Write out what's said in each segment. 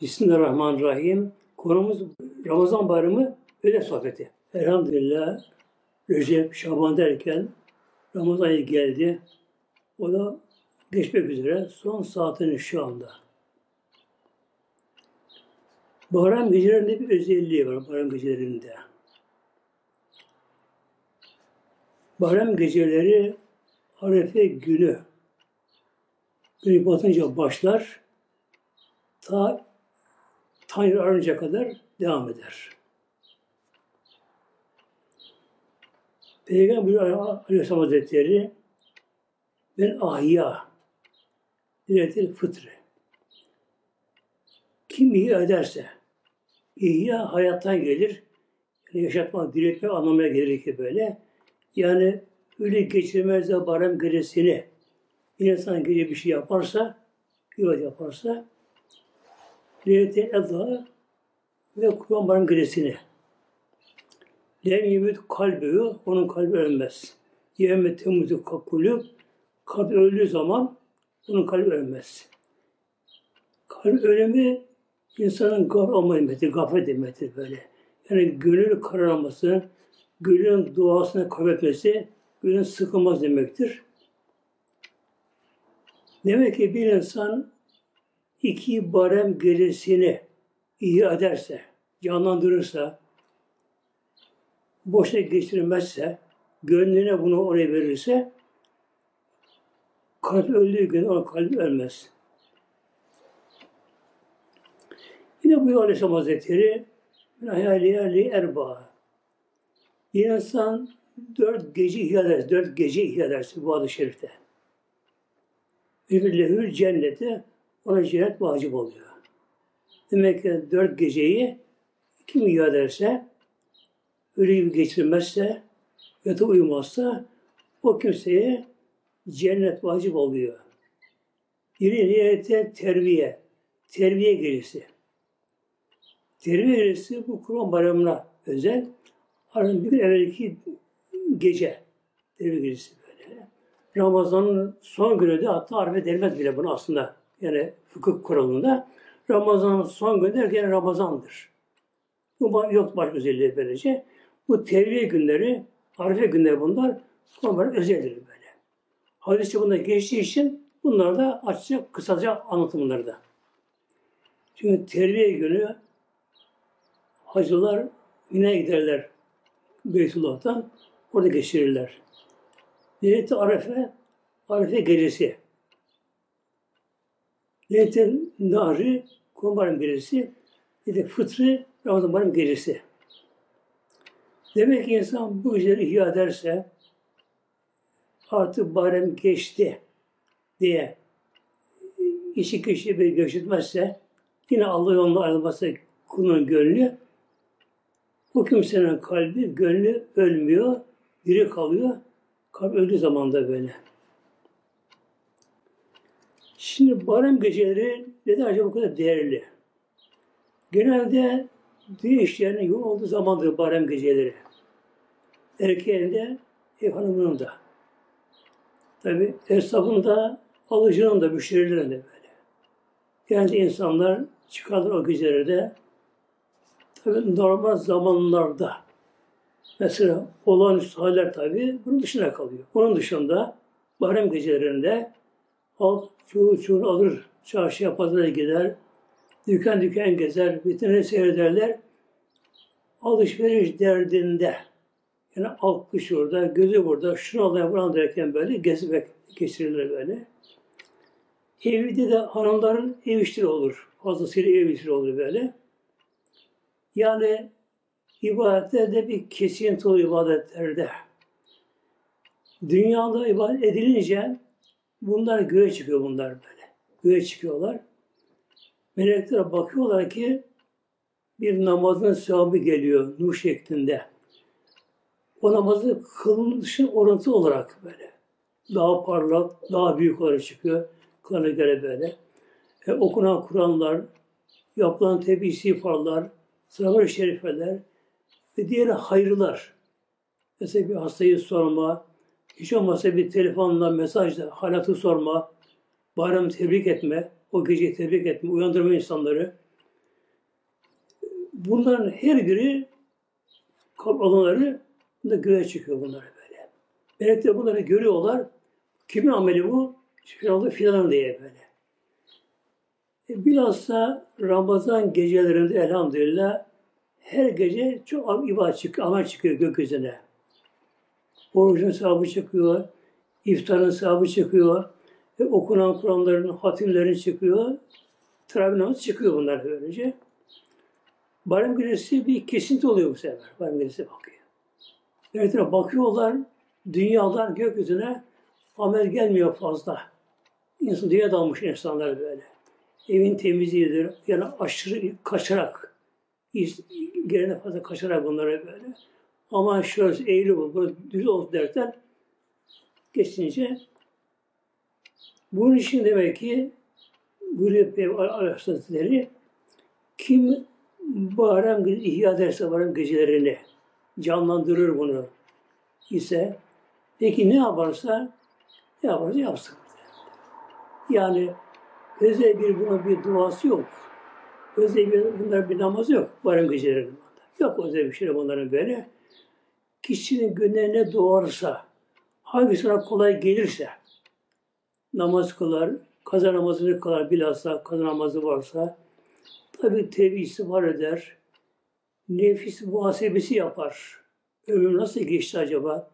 Bismillahirrahmanirrahim. Konumuz Ramazan bayramı öyle sohbeti. Elhamdülillah Recep, Şaban derken Ramazan ayı geldi. O da geçmek üzere son saatinin şu anda. Bayram gecelerinde bir özelliği var bayram gecelerinde. Bayram geceleri Arefe günü gün batınca başlar ta Tanrı aranınca kadar devam eder. Peygamber Aleyhisselam Hazretleri ben ahya diretil fıtrı. Kim iyi ederse ihya hayattan gelir. Yani yaşatmak, diriltmek anlamaya gelir ki böyle. Yani öyle geçirmez barem gecesini insan gece bir şey yaparsa, ibadet yaparsa Leylete Edha ve Kurban Bayram gecesini. Lem yemut kalbi, onun kalbi ölmez. Yevme temutu kakulü, kalp öldüğü zaman onun kalbi ölmez. Kalp ölümü insanın gaf olma demektir, gaflet demektir böyle. Yani gönül kararması, gönlün duasını kaybetmesi, gönlün sıkılmaz demektir. Demek ki bir insan iki barem gerisini iyi ederse, canlandırırsa, boşa geçirmezse, gönlüne bunu oraya verirse, kalp öldüğü gün o kalp ölmez. Yine bu Aleyhisselam Hazretleri hayali erba. Bir insan dört gece ihya dört gece ihya ederse bu adı şerifte. Lehül cennete ona cennet vacip oluyor. Demek ki dört geceyi kim ihya ederse, ölü gibi geçirmezse, yata uyumazsa o kimseye cennet vacip oluyor. Yine niyete terbiye, terbiye gelisi. Terbiye gelisi bu Kurban bayramına özel. Arın bir gün evvelki gece terbiye gelisi böyle. Ramazan'ın son günü de hatta arif edilmez bile bunu aslında. Yani fıkıh kuralında. Ramazan'ın son günü derken Ramazan'dır. Bu yok başka özelliği böylece. Bu terbiye günleri, arife günleri bunlar, bunlar özeldir böyle. Hadis-i bunda geçtiği için bunlar da açıkça, kısaca anlatımları da. Çünkü terbiye günü hacılar yine giderler Beytullah'tan, orada geçirirler. Niyeti Arefe, Arefe gecesi. Niyeti Nari, Kurban gecesi, bir de Fıtrı, Ramazan Bayram gecesi. Demek ki insan bu geceleri ihya ederse, artık bayram geçti diye işi kişi bir göçürtmezse, yine Allah yolunda ayrılmazsa kulun gönlü, o kimsenin kalbi, gönlü ölmüyor, diri kalıyor. Kalp öldüğü zaman da böyle. Şimdi bayram geceleri neden acaba bu kadar değerli? Genelde dünya işlerinin yoğun olduğu zamandır bayram geceleri. Erkeğin de, ev hanımının da. Tabi esnafın da, alıcının da, müşterilerin de böyle. Genelde insanlar çıkarlar o gecelerde. Tabi normal zamanlarda mesela olağanüstü haller tabi bunun dışına kalıyor. Onun dışında bayram gecelerinde halk çoğu çoğunu alır, çarşıya pazara gider, dükkan dükkan gezer, vitrini seyrederler. Alışveriş derdinde yani alkış orada, gözü burada, şunu alayım, bunu derken böyle gezmek geçirirler böyle. Evde de hanımların ev işleri olur. Fazlasıyla ev işleri olur böyle. Yani ibadette de bir kesinti olur ibadetlerde. Dünyada ibadet edilince bunlar göğe çıkıyor bunlar böyle. Göğe çıkıyorlar. Melekler bakıyorlar ki bir namazın sevabı geliyor nur şeklinde. O namazı kılınışın orantı olarak böyle. Daha parlak, daha büyük olarak çıkıyor. Kılana göre böyle. E, okunan Kur'anlar, yapılan tebliğ farlar, sıralar şerifeler ve diğer hayırlar. Mesela bir hastayı sorma, hiç olmazsa bir telefonla, mesajla halatı sorma, bayramı tebrik etme, o geceyi tebrik etme, uyandırma insanları. Bunların her biri olanları da göğe çıkıyor bunları böyle. Melekler bunları görüyorlar. Kimin ameli bu? Filan filan diye böyle. E, bilhassa Ramazan gecelerinde elhamdülillah her gece çok ibadet çıkıyor, amel çıkıyor gökyüzüne. Orucun sahibi çıkıyor, iftarın sahibi çıkıyor, ve okunan Kur'anların, hatimlerin çıkıyor, teravih namazı çıkıyor bunlar böylece. Bayram gecesi bir kesinti oluyor bu sefer. Bayram gecesi bakıyor. Evet, bakıyorlar, dünyadan gökyüzüne amel gelmiyor fazla. İnsan dünya dalmış insanlar böyle. Evin temizliğidir. Yani aşırı kaçarak. Gerine fazla kaçarak bunlara böyle. Ama şöyle eğri bu, düz olsun derken geçince bunun için demek ki buyuruyor Peygamber Aleyhisselatü kim Bayram ihya ederse bayram gecelerini canlandırır bunu ise peki ne yaparsa ne yaparsa yapsın. Yani özel bir buna bir duası yok. Özel bir bunlar bir namazı yok bayram gecelerinde. Yok özel bir şey bunların böyle. Kişinin gününe ne doğarsa, hangisine kolay gelirse namaz kılar, kaza namazını kılar bilhassa kaza namazı varsa tabi tevhisi var eder. Nefis muhasebesi yapar. Ömür nasıl geçti acaba?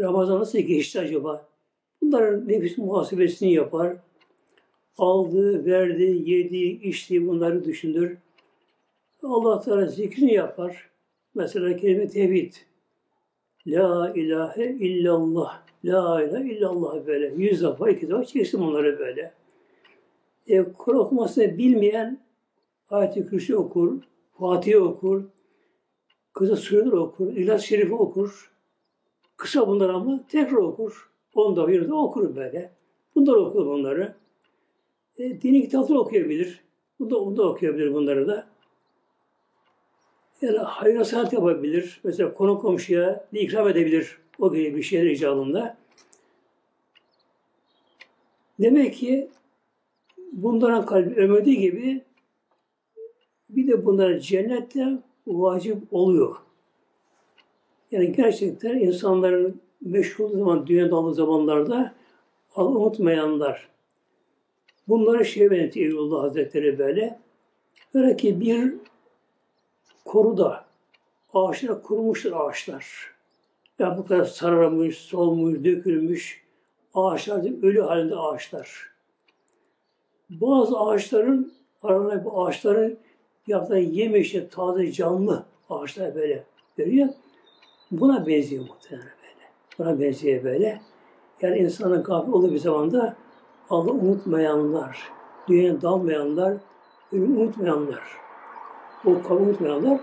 Ramazan nasıl geçti acaba? Bunların nefis muhasebesini yapar. Aldı, verdi, yedi, içti bunları düşünür. Allah Teala zikrini yapar. Mesela kelime tevhid. La ilahe illallah. La ilahe illallah böyle. Yüz defa, iki defa çeksin bunları böyle. E, Kur'an okumasını bilmeyen ayet-i kürsü okur, Fatiha okur, kısa sureler okur, İlaç Şerifi okur. Kısa bunlar ama tekrar okur. Onda bir de okur böyle. Bunlar okur bunları. E, dini kitapları okuyabilir. Bunda, bunda okuyabilir bunları da. Yani hayır sanat yapabilir. Mesela konu komşuya bir ikram edebilir. O gibi bir şeyler icabında. Demek ki bunların kalbi ömrediği gibi bir de bunlara cennette vacip oluyor. Yani gerçekten insanların meşhur zaman, dünyada olduğu zamanlarda Allah unutmayanlar. Bunları şey benzetiyor Eylullah Hazretleri böyle. Böyle ki bir koruda ağaçlar kurumuştur ağaçlar. Ya bu kadar sararmış, solmuş, dökülmüş ağaçlar ölü halinde ağaçlar. Bazı ağaçların aralarında bu ağaçların yaptığı yemişe taze canlı ağaçlar böyle görüyor. Buna benziyor muhtemelen böyle. Buna benziyor böyle. Yani insanın gafil olduğu bir zamanda Allah unutmayanlar, dünyaya dalmayanlar, ölüm unutmayanlar, o kavga unutmayanlar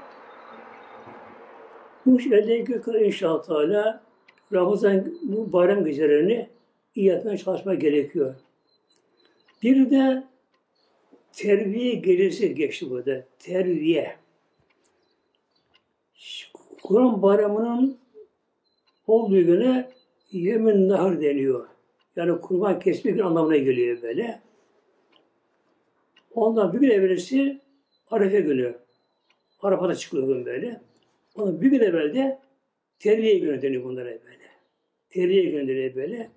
bu elde gökler inşallah Teala Ramazan bu bayram gecelerini iyi yapmaya çalışma gerekiyor. Bir de terbiye gelirse geçti burada. Terbiye. Kur'an bayramının olduğu güne yemin nahır deniyor. Yani kurban kesmek bir anlamına geliyor böyle. Ondan bir gün evvelsi Arefe günü. Arafa'da çıkıyor böyle. Ondan bir gün evvel de terbiye günü deniyor bunlara böyle. Terbiye günü deniyor böyle.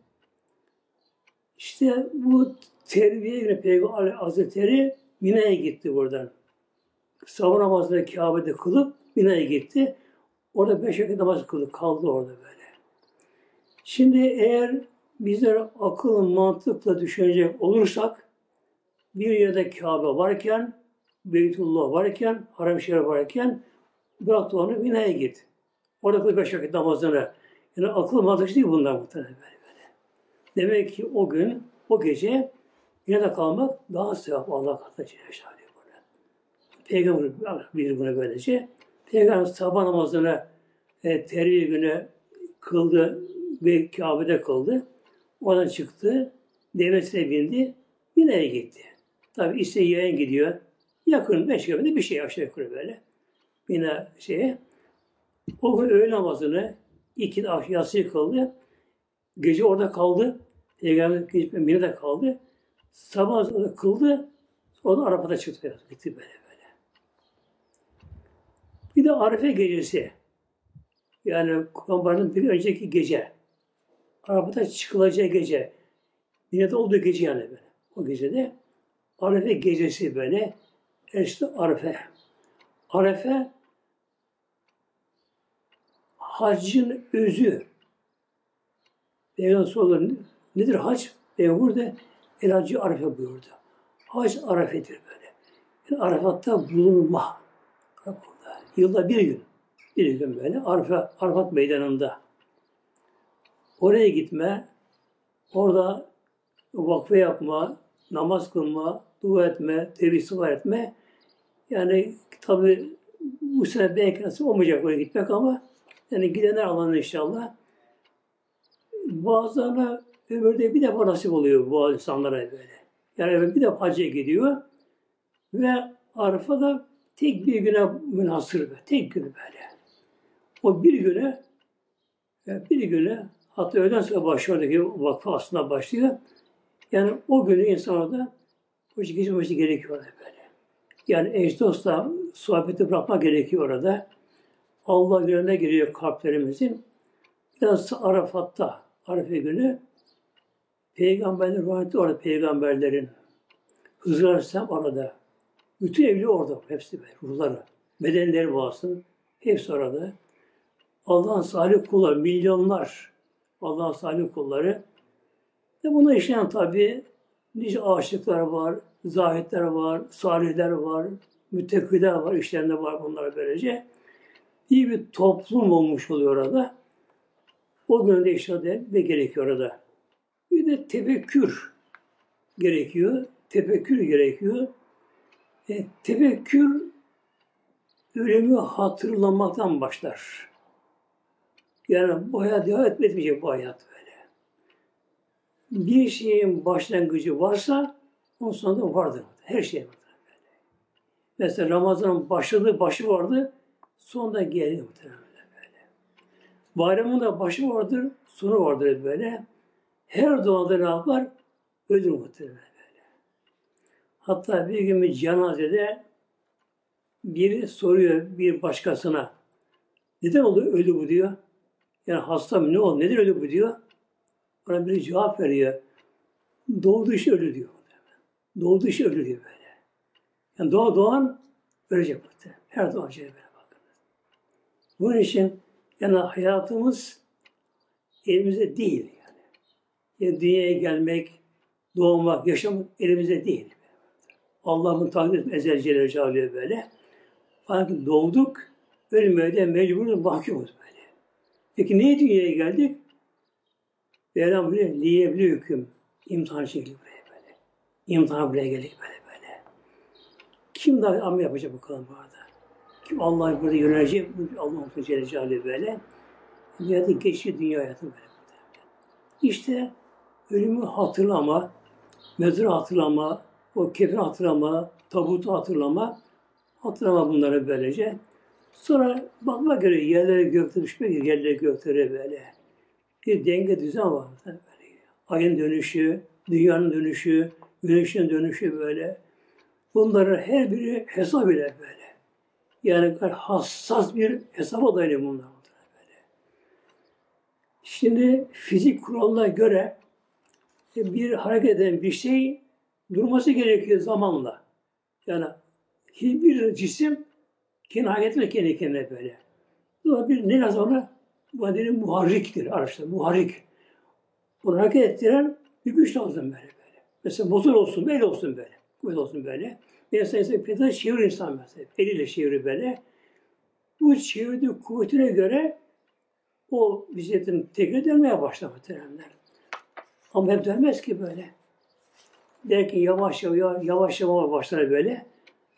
İşte bu terbiye günü Peygamber Hazretleri Mina'ya gitti buradan. Sabah namazını Kabe'de kılıp Mina'ya gitti. Orada beş vakit namaz kılıp kaldı orada böyle. Şimdi eğer bizler akıl, mantıkla düşünecek olursak bir yerde Kabe varken, Beytullah varken, Haram Şerif varken bıraktı onu Mina'ya git. Orada kıl beş vakit namazını. Yani akıl mantık değil bunlar muhtemelen böyle, böyle. Demek ki o gün, o gece yine de kalmak daha sevap Allah katında Celle burada. Peygamber bilir bunu böylece. Peygamber sabah namazını e, terbiye günü kıldı ve Kabe'de kıldı. Oradan çıktı, devesine bindi, Mina'ya gitti. Tabi ise yayın gidiyor. Yakın beş kilometre bir şey aşağı yukarı böyle. Mina şeye. O gün öğle namazını iki de yatsıyı kıldı. Gece orada kaldı. Peygamber gece Mina'da kaldı. Sabah orada kıldı. O da Arapa'da çıktı. Gitti böyle böyle. Bir de Arife gecesi. Yani Bayramı'nın bir önceki gece. Arafa'da çıkılacağı gece. Yine de olduğu gece yani böyle. O gecede Arefe gecesi böyle. İşte Arefe. Arefe haccın özü. Peygamber soruları nedir hac? Peygamber burada el hacı Arefe buyurdu. Hac Arefe'dir böyle. Yani Arafat'ta bulunma. Yılda bir gün. Bir gün böyle Arafat, Arafat meydanında. Oraya gitme, orada vakfe yapma, namaz kılma, dua etme, tevhid etme. Yani tabi bu sene belki nasip olmayacak oraya gitmek ama yani gidenler alanı inşallah. Bazılarına ömürde bir defa nasip oluyor bu insanlara böyle. Yani bir defa hacca gidiyor ve Arif'a da tek bir güne münhasır be. Tek gün böyle. O bir güne bir güne hatta öğleden sonra başlıyor oradaki vakfı aslında başlıyor. Yani o günü insana da hoş geçmesi gerekiyor böyle. Yani eş dostla sohbeti bırakmak gerekiyor orada. Allah gününe giriyor kalplerimizin. Biraz Arafat'ta, Arife günü peygamberlerin ruhaniyeti orada peygamberlerin. Hızır Aleyhisselam orada. Bütün evli orada. Hepsi ruhları. Bedenleri bağlısın. Hepsi orada. Allah'ın salih kulları, milyonlar Allah'ın salih kulları ve bunu işleyen tabi nice aşıklar var, zahitler var, salihler var, müttekiler var, işlerinde var bunlar böylece. İyi bir toplum olmuş oluyor orada. O günde işlerde ve gerekiyor orada. Bir de tefekkür gerekiyor. Tefekkür gerekiyor. E, tefekkür ölümü hatırlamaktan başlar. Yani bu hayat devam etmeyecek bu hayat bir şeyin başlangıcı varsa onun sonunda vardır. Her şey vardır. Mesela Ramazan'ın başladığı başı vardı, sonunda geldi muhtemelen böyle. Bayramın da başı vardır, sonu vardır böyle. Her doğada ne yapar? Ölür muhtemelen böyle. Hatta bir gün bir cenazede biri soruyor bir başkasına. Neden oldu öldü bu diyor. Yani hasta mı ne oldu? Neden öldü bu diyor. Ona bir cevap veriyor. Doğdu işi ölü diyor. Doğdu işi ölü diyor böyle. Yani doğa doğan ölecek muhtemelen. Her doğan şey böyle bakın. Bunun için yani hayatımız elimizde değil yani. yani dünyaya gelmek, doğmak, yaşamak elimizde değil. Allah'ın takdir etme ezel Celaluhu böyle. Fakat doğduk, ölmeye de mecburuz, mahkumuz böyle. Peki niye dünyaya geldik? Mevlam buyuruyor, liyebliği hüküm. İmtihan şekli böyle böyle. İmtihan buraya geldik böyle böyle. Kim daha amel yapacak kadar bu arada? Kim Allah'ı burada yönelecek? Allah'ın Celle Celaluhu böyle. Dünyada geçici dünya hayatı böyle. İşte ölümü hatırlama, mezarı hatırlama, o kefini hatırlama, tabutu hatırlama, hatırlama bunları böylece. Sonra bakma göre yerlere göklere düşmek yerlere göklere böyle bir denge düzen var. Böyle. Ayın dönüşü, dünyanın dönüşü, güneşin dönüşü böyle. Bunların her biri hesap ile böyle. Yani hassas bir hesaba dayanıyor bunlar. Böyle. Şimdi fizik kuralına göre bir hareket eden bir şey durması gerekiyor zamanla. Yani hiçbir cisim kendi hareket etmiyor kendi böyle. Sonra bir ne lazım ona? Madeni muharriktir araçta, muharrik. Bunu hareket ettiren bir güç lazım böyle böyle. Mesela motor olsun, el olsun böyle. Kuvvet olsun böyle. Mesela insan pedal çevir insan mesela. Eliyle çevir böyle. Bu çevirdiği kuvvetine göre o bisikletin tekrar dönmeye başlar muhteremler. Ama hep dönmez ki böyle. Derken yavaş yavaş yavaş yavaş başlar böyle.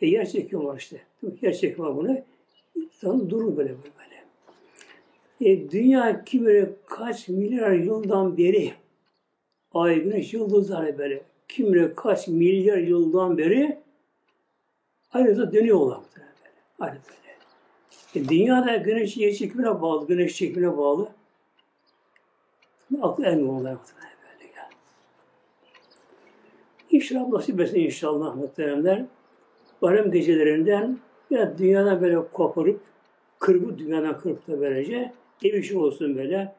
E yer çekiyorlar işte. Yer çekiyorlar bunu. Sonra durur böyle böyle. E, dünya ki böyle kaç milyar yıldan beri ay, güneş, yıldızlar böyle kim bilir kaç milyar yıldan beri aynı da dönüyorlar böyle. Aynı böyle. E, dünyada güneş yer çekimine bağlı, güneş çekimine bağlı. Aklı ermiyor onlar böyle ya. İnşallah nasip etsin inşallah muhteremler. Barem gecelerinden biraz dünyadan böyle koparıp kırpı dünyadan kırpı da böylece ev işi olsun böyle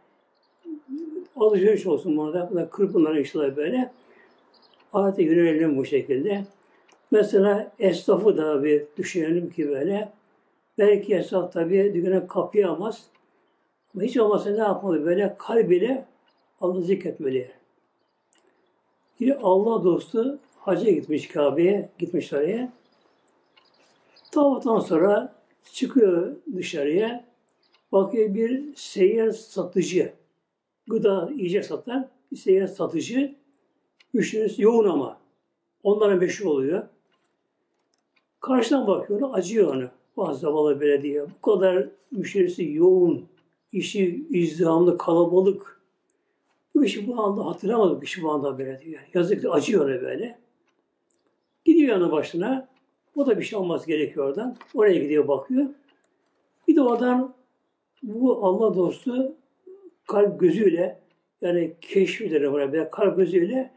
alışveriş olsun buna da, da kırpınlara inşallah böyle adete yönelelim bu şekilde. Mesela esnafı da bir düşünelim ki böyle belki esnaf tabii dükkana kapayamaz ama hiç olmazsa ne yapmalı böyle kalbiyle Allah'ı zikretmeli. Biri Allah dostu hacca gitmiş Kabe'ye, gitmiş oraya. Tavaftan sonra çıkıyor dışarıya. Bakıyor bir seyyar satıcı. Gıda, yiyecek satan bir seyyar satıcı. Müşterisi yoğun ama. Onlara meşhur oluyor. Karşıdan bakıyor, acıyor onu. Bazı zavallı belediye. Bu kadar müşterisi yoğun, işi izdihamlı, kalabalık. Bu işi bu anda hatırlamadık işi bu anda böyle diyor. Yazık acıyor ona böyle. Gidiyor yanı başına. O da bir şey olması gerekiyor oradan. Oraya gidiyor bakıyor. Bir de oradan bu Allah dostu kalp gözüyle yani keşfidir böyle kalp gözüyle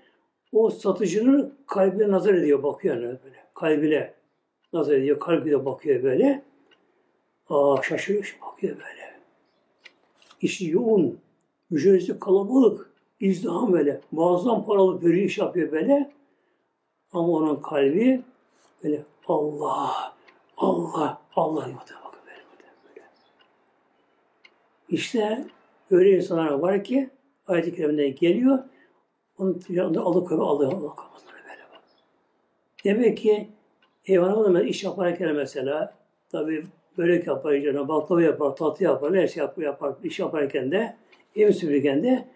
o satıcının kalbine nazar ediyor, bakıyor yani böyle. Kalbine nazar ediyor, kalbine bakıyor böyle. Aa şaşırıyor, bakıyor böyle. İşi yoğun, müjdesi kalabalık, izdiham böyle. Muazzam paralı bir iş yapıyor böyle. Ama onun kalbi böyle Allah, Allah, Allah diyor bakın böyle, böyle. İşte öyle insanlar var ki ayet-i kerimde geliyor. Onun yanında alıkoyuyor, alıyor, alıkoymaz böyle bak. Demek ki eyvanı iş yaparken mesela tabi börek yapar, canına, baklava yapar, tatlı yapar, her şey yapar, yapar, iş yaparken de, ev süpürürken de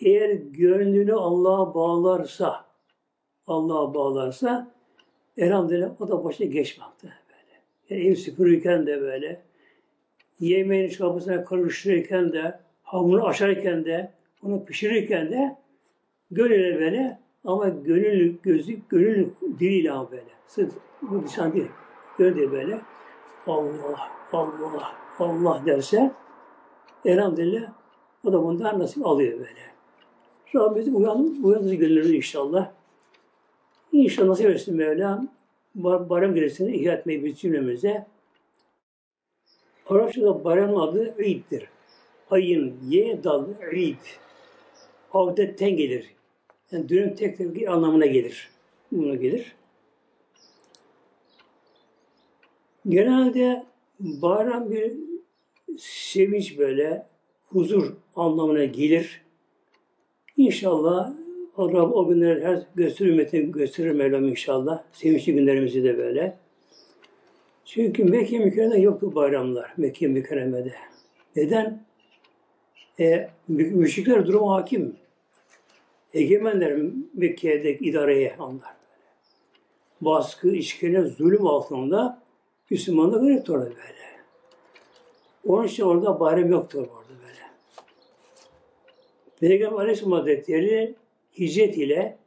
eğer gönlünü Allah'a bağlarsa, Allah'a bağlarsa elhamdülillah o da başına geçmekte böyle. Yani ev süpürürken de böyle, yemeğin çorabasına karıştırırken de, hamuru açarken de, onu pişirirken de gönül böyle ama gönül gözü, gönül diliyle ama böyle. Sırf bu lisan değil. Gönül böyle. Allah, Allah, Allah derse elhamdülillah o da bundan nasip alıyor böyle. Rabbimiz uyan, uyanır gönülleri inşallah. İnşallah nasip etsin Mevlam. Barem gerisini ihya etmeyi biz cümlemize. Arapçada barem adı İd'dir. Ayın ye dal İd. Avdetten gelir. Yani dönüm tek tek anlamına gelir. Buna gelir. Genelde bayram bir sevinç böyle, huzur anlamına gelir. İnşallah Allah o günleri her gösterir gösterir Mevlam inşallah. Sevinçli günlerimizi de böyle. Çünkü Mekke mükerremede yoktu bayramlar Mekke mükerremede. Neden? E, müşrikler durum hakim. Egemenler Mekke'de idareye onlar. Baskı, işkence, zulüm altında Müslümanlar garipti orada böyle. Onun için orada bayram yoktu orada böyle. Peygamber Aleyhisselam Hazretleri hicret ile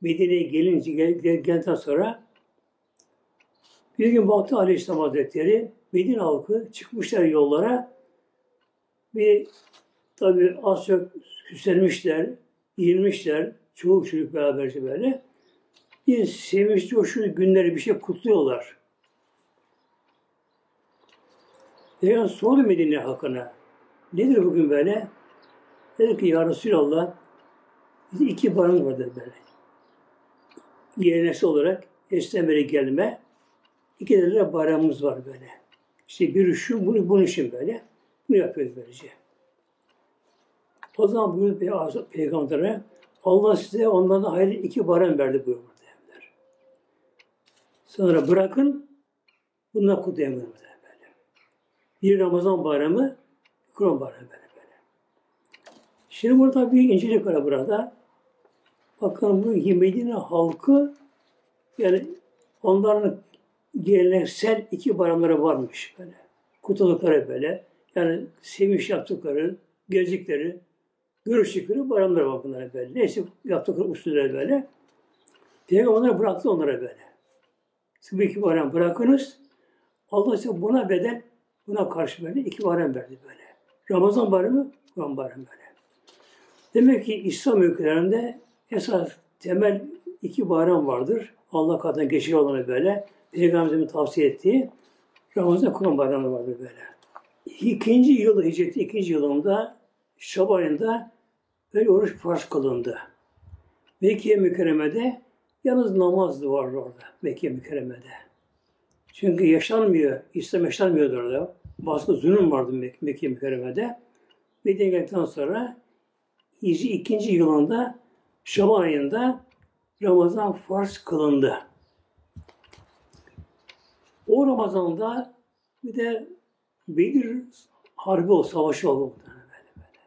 Medine'ye gelince geldikten sonra bir gün baktı Aleyhisselam Hazretleri Medine halkı çıkmışlar yollara bir tabi az çok süslenmişler, giyinmişler, çoğu çocuk beraberce böyle. Bir sevinç coşu günleri bir şey kutluyorlar. Peygamber sordu Medine halkına. Nedir bugün böyle? Dedi ki ya Resulallah iki barın vardır böyle. Geleneksel olarak beri gelme iki tane bayramımız var böyle. İşte biri şu, bunu bunun için böyle. Bunu yapıyoruz böylece. O zaman buyurdu Peygamber'e Allah size onlardan hayırlı iki bayram verdi buyurdu. Derler. Sonra bırakın bundan kutlayın böyle. Bir Ramazan bayramı, Kur'an bayramı böyle. Şimdi burada bir incelik var burada. Bakın bu Medine halkı yani onların geleneksel iki bayramları varmış böyle. Kutulukları böyle. Yani sevinç yaptıkları, gezdikleri, görüştükleri bayramlar var bunlara böyle. Neyse yaptıkları usulleri böyle. Peygamber onları bıraktı onlara böyle. Siz bu iki bayram bırakınız. Allah size buna bedel, buna karşı böyle iki bayram verdi böyle. Ramazan bayramı, Kur'an bayramı böyle. Demek ki İslam ülkelerinde esas temel iki bayram vardır. Allah katına geçici olanı böyle. Peygamberimizin tavsiye ettiği. Ramazan Kurban Bayramı vardı böyle. İkinci yıl, Hicret'in ikinci yılında Şaban ayında böyle oruç farz kılındı. Mekke mükerremede yalnız namaz vardı orada Mekke mükerremede. Çünkü yaşanmıyor, İslam yaşanmıyordu orada. Bazı zulüm vardı Mek Mekke mükerremede. Medine'ye geldikten sonra ikinci yılında Şaban ayında Ramazan farz kılındı. O Ramazan'da bir de Bedir Harbi o, savaşı oldu. Böyle böyle.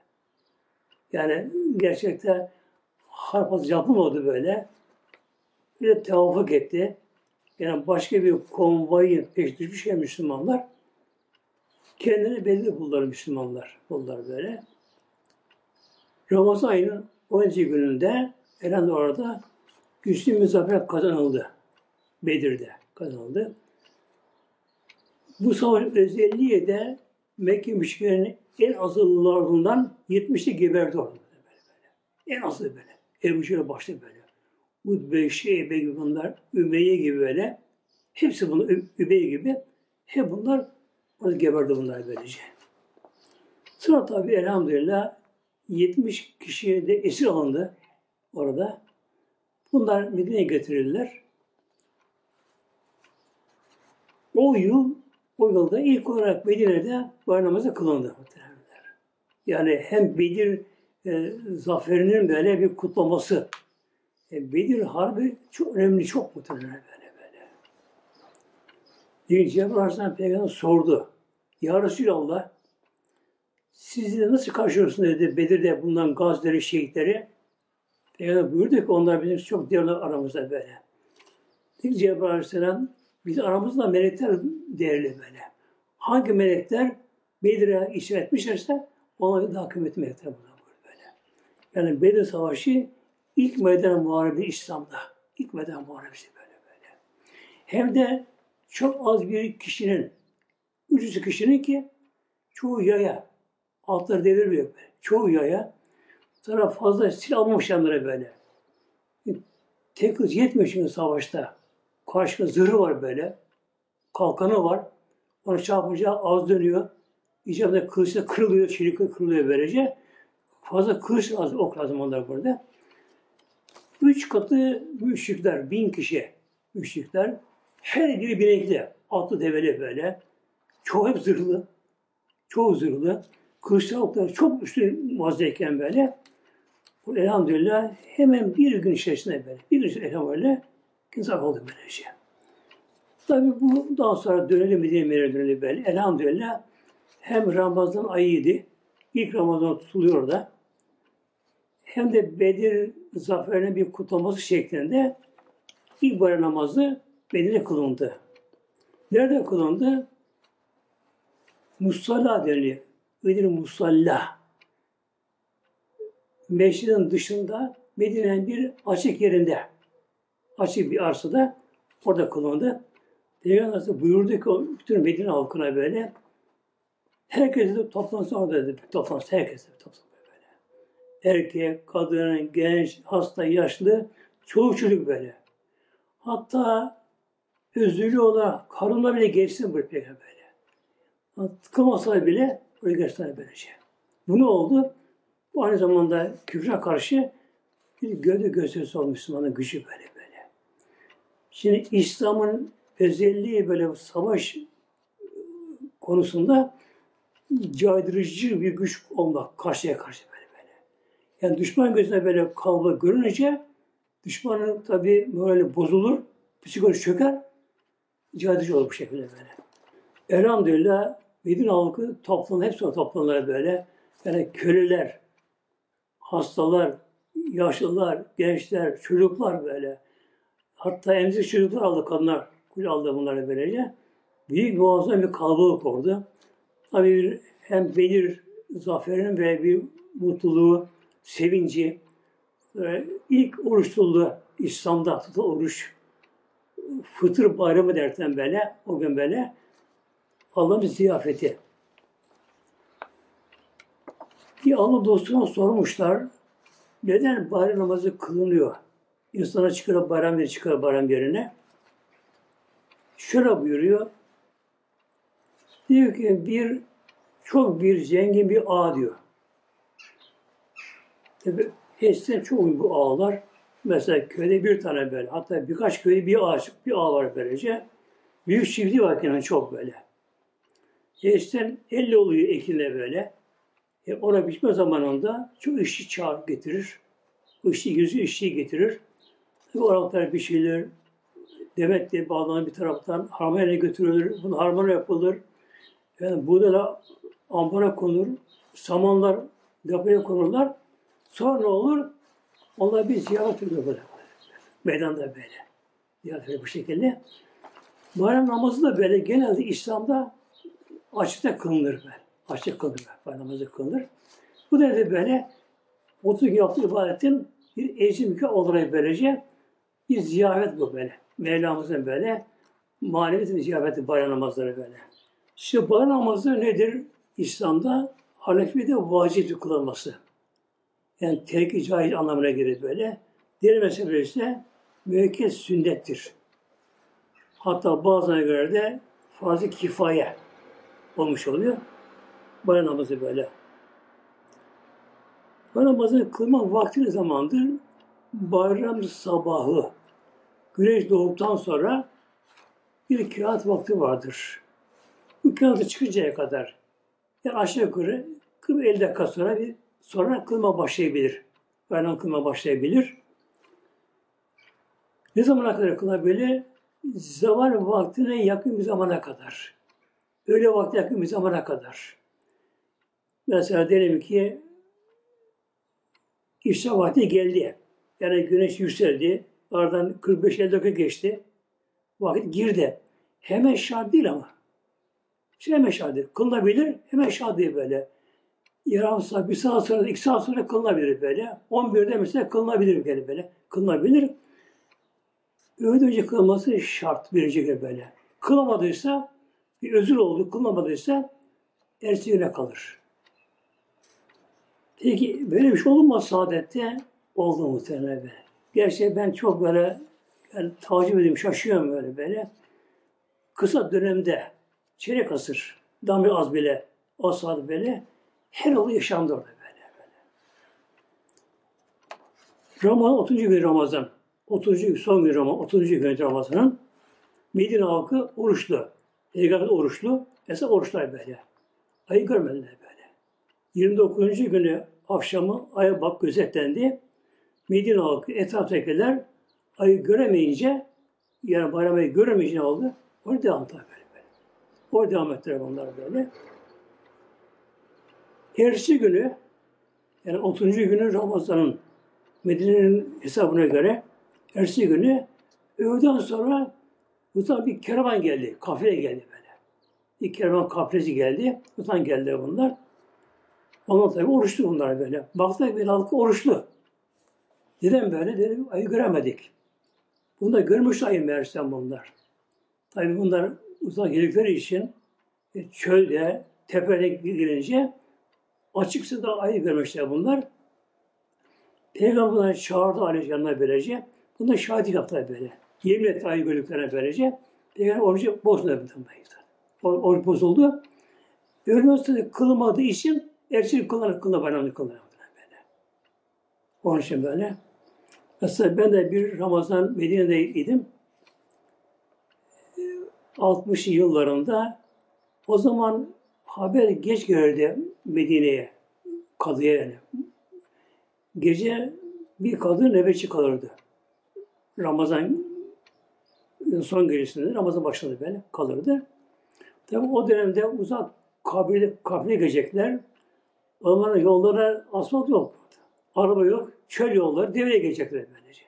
Yani gerçekten harp yapılmadı böyle. Bir de tevafuk etti. Yani başka bir konvoyun peş düşmüş ya Müslümanlar. Kendini belli buldular Müslümanlar. Buldular böyle. Ramazan ayının 12 gününde Eren orada güçlü bir zafer kazanıldı. Bedir'de kazanıldı. Bu savaş özelliği de Mekke müşriklerinin en azıllarından 70'i geberdi orada. Böyle, böyle. En azı böyle. Ebu Cehil başta böyle. Udbe, Şeybe gibi bunlar, Ümeyye gibi böyle. Hepsi bunlar, Übey gibi. Hep bunlar orada geberdi bunlar böylece. Sonra tabi elhamdülillah 70 kişiye de esir alındı orada. Bunlar Medine'ye getirildiler. O yıl, o yılda ilk olarak Medine'de bayram namazı kılındı. Yani hem Bedir e, zaferinin böyle bir kutlaması. E, Bedir Harbi çok önemli, çok muhtemelen böyle böyle. Bir Cebrail Aleyhisselam Peygamber sordu. Ya Resulallah siz de nasıl karşılıyorsunuz dedi Bedir'de bulunan gazileri, şehitleri. Peygamber buyurdu ki onlar bizim çok değerli aramızda böyle. Dedi Cebrail Aleyhisselam biz aramızda melekler değerli böyle. Hangi melekler Bedir'e işaret etmişlerse ona da kıymetli melekler bunlar böyle. Yani Bedir Savaşı ilk meydan muharebi İslam'da. İlk meydan muharebesi böyle böyle. Hem de çok az bir kişinin, 300 kişinin ki çoğu yaya, altları devirmiyor böyle. Çoğu yaya, sonra fazla silah almamışlar böyle. Tek hız yetmiyor şimdi savaşta. Karşıda zırhı var böyle. Kalkanı var. Onu çarpınca az dönüyor. İcabında kılıçla kırılıyor, çelik kırılıyor böylece. Fazla kılıç lazım, ok lazım onlar burada. Üç katı müşrikler, bin kişi müşrikler. Her biri binekli, atlı develi böyle. Çoğu hep zırhlı. Çoğu zırhlı. Kılıçlar okları çok üstün vaziyetken böyle. Elhamdülillah hemen bir gün içerisinde böyle. Bir gün içerisinde elhamdülillah Güzel oldu böylece. Şey. Tabi bu daha sonra dönelim Medine'ye dönelim böyle. Elhamdülillah hem Ramazan ayıydı. İlk Ramazan tutuluyor da. Hem de Bedir zaferinin bir kutlaması şeklinde ilk bayram namazı Bedir'de kılındı. Nerede kılındı? Musalla deniliyor. Bedir Musalla. Meşridin dışında Medine'nin bir açık yerinde açık bir arsada orada kılındı. Peygamber Aleyhisselam buyurdu ki bütün Medine halkına böyle herkes de toplansın orada dedi. Toplansın herkes de toplansın böyle. Erkek, kadın, genç, hasta, yaşlı, çoğu çocuk böyle. Hatta özürlü olarak karınla bile geçsin bu peygamber böyle. Tıkılmasa bile oraya geçsinler böylece. Bu ne oldu? Bu aynı zamanda küfre karşı bir gövde gösterisi olmuş Müslümanın gücü böyle. Şimdi İslam'ın özelliği böyle savaş konusunda caydırıcı bir güç olmak karşıya karşı böyle böyle. Yani düşman gözüne böyle kalba görününce düşmanın tabi morali bozulur, psikoloji çöker, caydırıcı olur bu şekilde böyle. Elhamdülillah Medine halkı toplanır, hepsi toplanır böyle. Yani köleler, hastalar, yaşlılar, gençler, çocuklar böyle Hatta emzik çocuklar aldı kadınlar. Kul aldı bunları böylece. Büyük muazzam bir kalabalık oldu. Tabii hem Bedir zaferinin ve bir mutluluğu, sevinci. Böyle ilk oruç tutuldu İslam'da tutuldu oruç. Fıtır bayramı derken böyle, o gün böyle Allah'ın ziyafeti. Bir Allah dostuna sormuşlar, neden bayram namazı kılınıyor? İnsana çıkıyor bayram yeri çıkıyor bayram yerine. Şöyle buyuruyor. Diyor ki bir çok bir zengin bir ağa diyor. Tabi eskiden çok bu ağlar. Mesela köyde bir tane böyle. Hatta birkaç köyde bir ağaç, bir ağ var böylece. Büyük çiftliği var yani çok böyle. Eskiden elle oluyor ekinle böyle. E, ona biçme zamanında çok işçi çağır getirir. İşçi yüzü işçi getirir. Oralıklar biçilir. Demet diye bağlanan bir taraftan harmanya götürülür. Bunu harmanya yapılır. Yani buğdayla ambara konur. Samanlar depoya konurlar. Sonra olur? Onlar bir ziyaret ediyor böyle. Meydanda böyle. Ziyaret ediyor bu şekilde. Bayram namazı da böyle genelde İslam'da açıkta kılınır böyle. Açık kılınır. Bayram namazı kılınır. Bu da böyle 30 gün yaptığı ibadetin bir ecri mükemmel olarak böylece bir ziyaret bu böyle. Mevlamızın böyle manevi ziyareti bayram namazları böyle. İşte bayram namazı nedir? İslam'da Hanefi'de vacip kılınması. Yani terk-i caiz anlamına gelir böyle. Diğer mezhepler ise müekked sünnettir. Hatta bazılarına göre de fazla kifaye olmuş oluyor. Bayram namazı böyle. Bayram namazını kılma vakti ne zamandır? Bayram sabahı. Güneş doğduktan sonra bir kağıt vakti vardır. Bu kağıtı çıkıncaya kadar yani aşağı yukarı 40-50 dakika sonra bir sonra kılma başlayabilir. Bayram kılma başlayabilir. Ne zamana kadar kılabilir? Zaman vaktine yakın bir zamana kadar. Öyle vakti yakın bir zamana kadar. Mesela diyelim ki İşte vakti geldi. Yani güneş yükseldi. Aradan 45-50 dakika geçti. Vakit girdi. Hemen şart değil ama. Şey hemen şart değil. Kılınabilir, hemen şart değil böyle. Yarım saat, bir saat sonra, iki saat sonra kılınabilir böyle. 11'de mesela kılınabilir böyle böyle. Kılınabilir. Öğleden önce kılınması şart birinci gün böyle. Kılamadıysa, bir özür oldu, kılamadıysa ertesi güne kalır. Peki böyle bir şey mu saadette? Oldu muhtemelen böyle. Gerçi ben çok böyle yani takip ediyorum, şaşıyorum böyle böyle. Kısa dönemde çeyrek asır, damla az bile, o saat böyle her olay yaşandı orada böyle böyle. Ramazan 30. gün Ramazan. 30. gün son gün Ramazan, 30. gün Ramazan'ın Medine halkı oruçlu. Peygamber oruçlu. Esas oruçlar böyle. Ayı görmediler böyle. 29. günü akşamı aya bak gözetlendi. Medine halkı etraftakiler ayı göremeyince yani bayramayı göremeyince ne oldu? Orada devam ettiler böyle. böyle. Orada devam ettiler onlar böyle. Ertesi günü yani 30. günü Ramazan'ın Medine'nin hesabına göre ertesi günü öğleden sonra bu bir kervan geldi. Kafile geldi böyle. Bir kervan kafilesi geldi. Buradan geldiler bunlar. Onlar tabi oruçlu bunlar böyle. Baktılar bir halkı oruçlu. Neden böyle? Dedim, ayı göremedik. Bunu da görmüş ayı meğersem bunlar. Tabi bunlar uzak geldikleri için e, çölde, tepede girince açıksa da ayı görmüşler bunlar. Peygamber çağırdı aleyhisselamlar böylece. Bunlar şahit yaptılar böyle. Yemin etti ayı gördüklerine böylece. Peygamber orucu bozdu. Oruç bozuldu. Sonra kılmadığı için ertesi kılarak kılına bayramını kılına. Onun için böyle. Mesela ben de bir Ramazan Medine'deydim. 60 yıllarında o zaman haber geç gelirdi Medine'ye, kadıya yani. Gece bir kadın nöbetçi kalırdı. Ramazan son gecesinde Ramazan başladı böyle kalırdı. Tabi o dönemde uzak kabile, kabile gelecekler. Onların yollara asfalt yok. Araba yok. Çöl yolları devreye gelecekler böylece.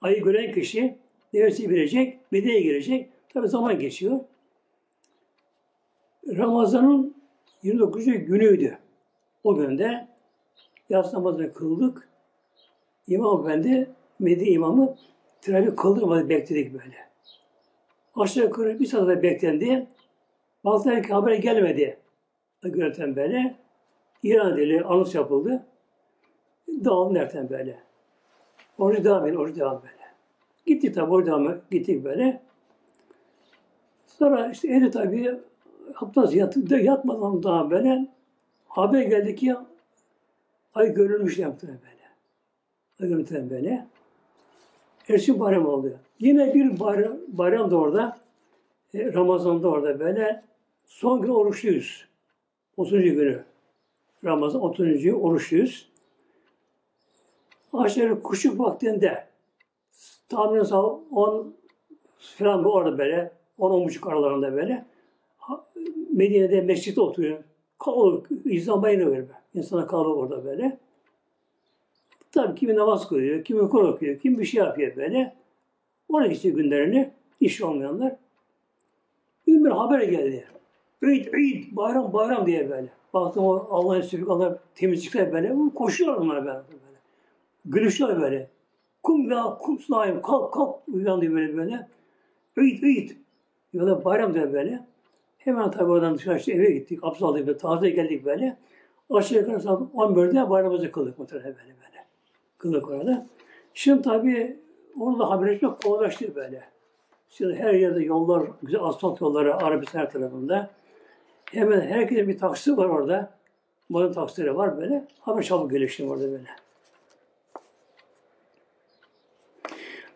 Ayı gören kişi devresi bilecek, Medine'ye girecek. Tabi zaman geçiyor. Ramazan'ın 29. günüydü. O günde yatsı namazını kıldık. İmam Efendi, Medine imamı trafik kıldırmadı, bekledik böyle. Aşağı yukarı bir saat beklendi. Bazıları haber gelmedi. Görüntüden böyle. İran dili anons yapıldı. Dağıldı nereden böyle. Oruç devam edin, oruç devam böyle. Gittik tabi oruç devam gittik böyle. Sonra işte evde tabi Hafta yat, yatmadan daha böyle haber geldi ki ay görülmüş yaptı böyle. Ay görüntüden böyle. Ersi bayram oldu. Yine bir bayram, bayram da orada. E, Ramazan'da orada böyle. Son gün oruçluyuz. 30. günü. Ramazan 30. oruçluyuz. Aşağı kuşluk vaktinde tahminen 10 falan bu orada böyle 10 buçuk aralarında böyle Medine'de mescitte oturuyor. Kalabalık, insan bayılıyor böyle. İnsana kalabalık orada böyle. Tabii kimi namaz kılıyor, kimi Kur'an okuyor, kim bir şey yapıyor böyle. Ona işte günlerini, iş olmayanlar. Bir bir haber geldi. İd, id, bayram, bayram diye böyle. Baktım o Allah'ın sübük, Allah temizlikler böyle. Koşuyorlar onlar böyle. Gülüşler böyle. Kum ya, kum sunayım, kalk, kalk. Uyandı böyle böyle. İd, id. Ya bayram diye böyle. Hemen tabii oradan dışarı işte eve gittik. Abdest aldık taze geldik böyle. Aşağı yukarı saat 11'de bayramımızı kıldık muhtemelen böyle böyle. Kıldık orada. Şimdi tabii orada haber etmek kolaylaştı böyle. Şimdi her yerde yollar, güzel asfalt yolları Arabistan her tarafında. Hemen herkesin bir taksi var orada. Modern taksileri var böyle. Haber çabuk gelişti orada böyle.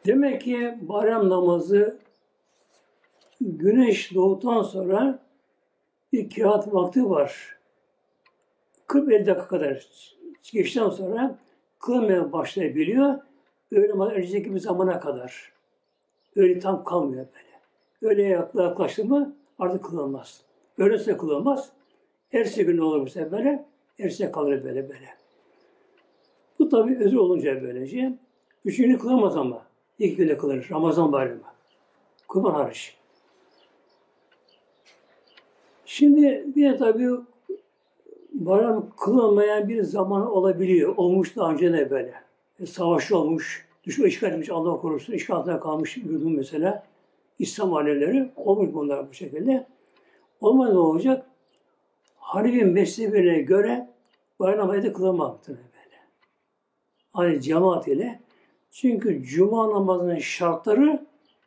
Demek ki bayram namazı güneş doğduktan sonra bir kiraat vakti var. 40-50 dakika kadar geçtikten sonra kılmaya başlayabiliyor. Öyle önceki bir zamana kadar. Öyle tam kalmıyor böyle. Öyle yaklaştı mı artık kılınmaz. Öyleyse kılınmaz. Erse günü olur sefer böyle. Erse kalır böyle böyle. Bu tabi özür olunca böylece. Üçüncü kılamaz ama. İlk günde kılır. Ramazan bayramı. Kurban hariç. Şimdi bir de tabii bayram kılınmayan bir zaman olabiliyor. Olmuş daha önce de böyle. E, savaş olmuş, düşman işgal etmiş, Allah korusun, işgal altında kalmış yurdun mesela. İslam aileleri olmuş bunlar bu şekilde. Olmaz ne olacak? Harbin mezhebine göre bayram ayeti kılınmaktır böyle. Hani cemaat ile. Çünkü cuma namazının şartları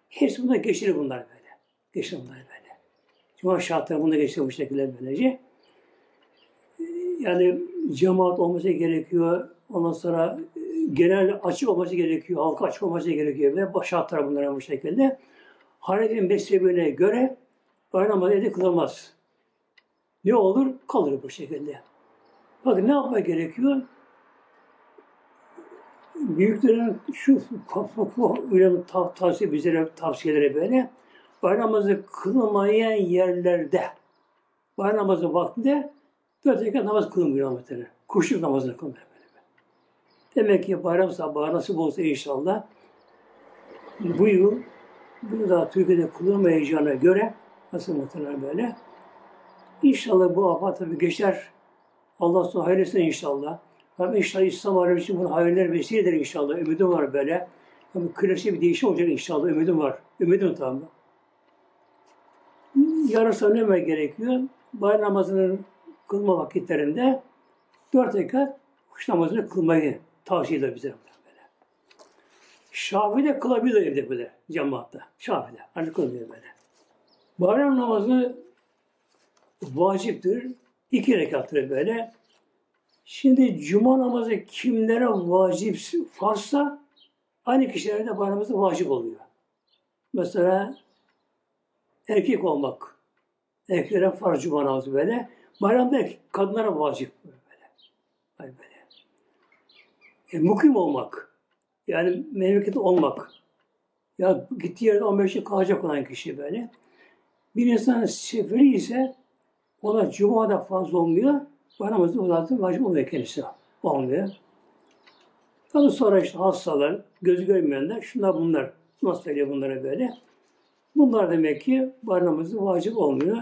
hepsi bunda geçilir bunlar böyle. Geçilir bunlar böyle. Cuma şartları bunda geçiyor bu şekilde böylece. Yani cemaat olması gerekiyor. Ondan sonra e, genel açık olması gerekiyor. Halka açık olması gerekiyor. Ve şartlar bunlara bu şekilde. Hanefi'nin mezhebine göre bayram namazı kılınmaz. Ne olur? Kalır bu şekilde. Bakın ne yapmak gerekiyor? Büyüklerin şu öyle tavsiye bizlere tavsiyeleri böyle bayram namazı kılınmayan yerlerde bayram namazı vaktinde dört rekat namaz kılınmıyor muhtemelen. Kuşluk namazını kılmıyor. Böyle. Demek ki bayram sabahı nasip olsa inşallah bu yıl bunu da Türkiye'de kılınmayacağına göre nasıl muhtemelen böyle İnşallah bu afet tabi geçer. Allah sonra hayırlısı inşallah. Tabi inşallah İslam alemi için bunu hayırlar vesiledir inşallah. Ümidim var böyle. Tabi klasik bir değişim olacak inşallah. Ümidim var. Ümidim tamam yarısı ne gerekiyor? Bayram namazının kılma vakitlerinde dört rekat kuş namazını kılmayı tavsiye ediyor bize. Böyle. Şafi'de kılabiliyor evde böyle cemaatte. Şafi'de. Hani kılmıyor böyle. Bayram namazı vaciptir. İki rekattır böyle. Şimdi cuma namazı kimlere vacip farsa aynı kişilere de bayram namazı vacip oluyor. Mesela erkek olmak. Erkeklere farz cuma namazı böyle. Bayramda kadınlara vacip böyle. böyle. E, mukim olmak. Yani memleketi olmak. Ya gittiği yerde 15 yıl kalacak olan kişi böyle. Bir insan seferi ise ona cuma da fazla olmuyor. Bayramımızda o zaten vacip olmuyor kendisi. Olmuyor. Tabi sonra işte hastalar, gözü görmeyenler, şunlar bunlar. Nasıl söylüyor bunlara böyle? Bunlar demek ki bayram namazı vacip olmuyor.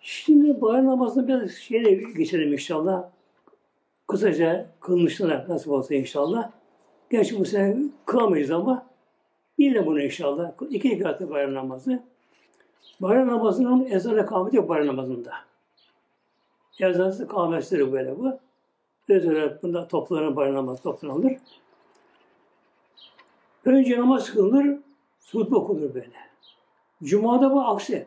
Şimdi bayram namazını biraz şeyle geçelim inşallah. Kısaca kılmışlar nasıl olsa inşallah. Gerçi bu sene kılamayız ama de bunu inşallah. İki rekatlı bayram namazı. Bayram namazının ezanı kâmeti yok bayram namazında. Ezanı kâmetidir böyle bu. Özel olarak bunda toplanır bayram namazı toplanılır. Önce namaz kılınır, hutbe okunur böyle. Cuma'da bu aksi.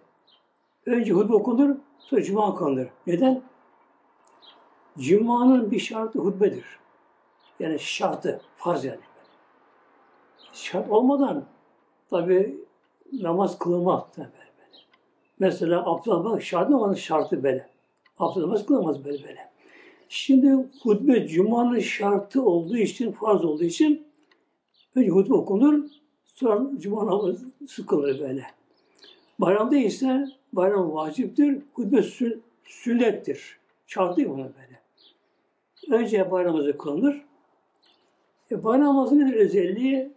Önce hutbe okunur, sonra cuma kılınır. Neden? Cuma'nın bir şartı hutbedir. Yani şartı, farz yani. Şart olmadan tabi namaz kılınmaz. Mesela abdest almak şart namazın şartı böyle. Abdest namaz kılamaz böyle böyle. Şimdi hutbe Cuma'nın şartı olduğu için, farz olduğu için önce hutbe okunur, sonra Cuma namazı sıkılır böyle. Bayramda ise bayram vaciptir, hutbe sünnettir. Şart değil buna böyle. Önce bayram namazı kılınır. E, bayram namazının özelliği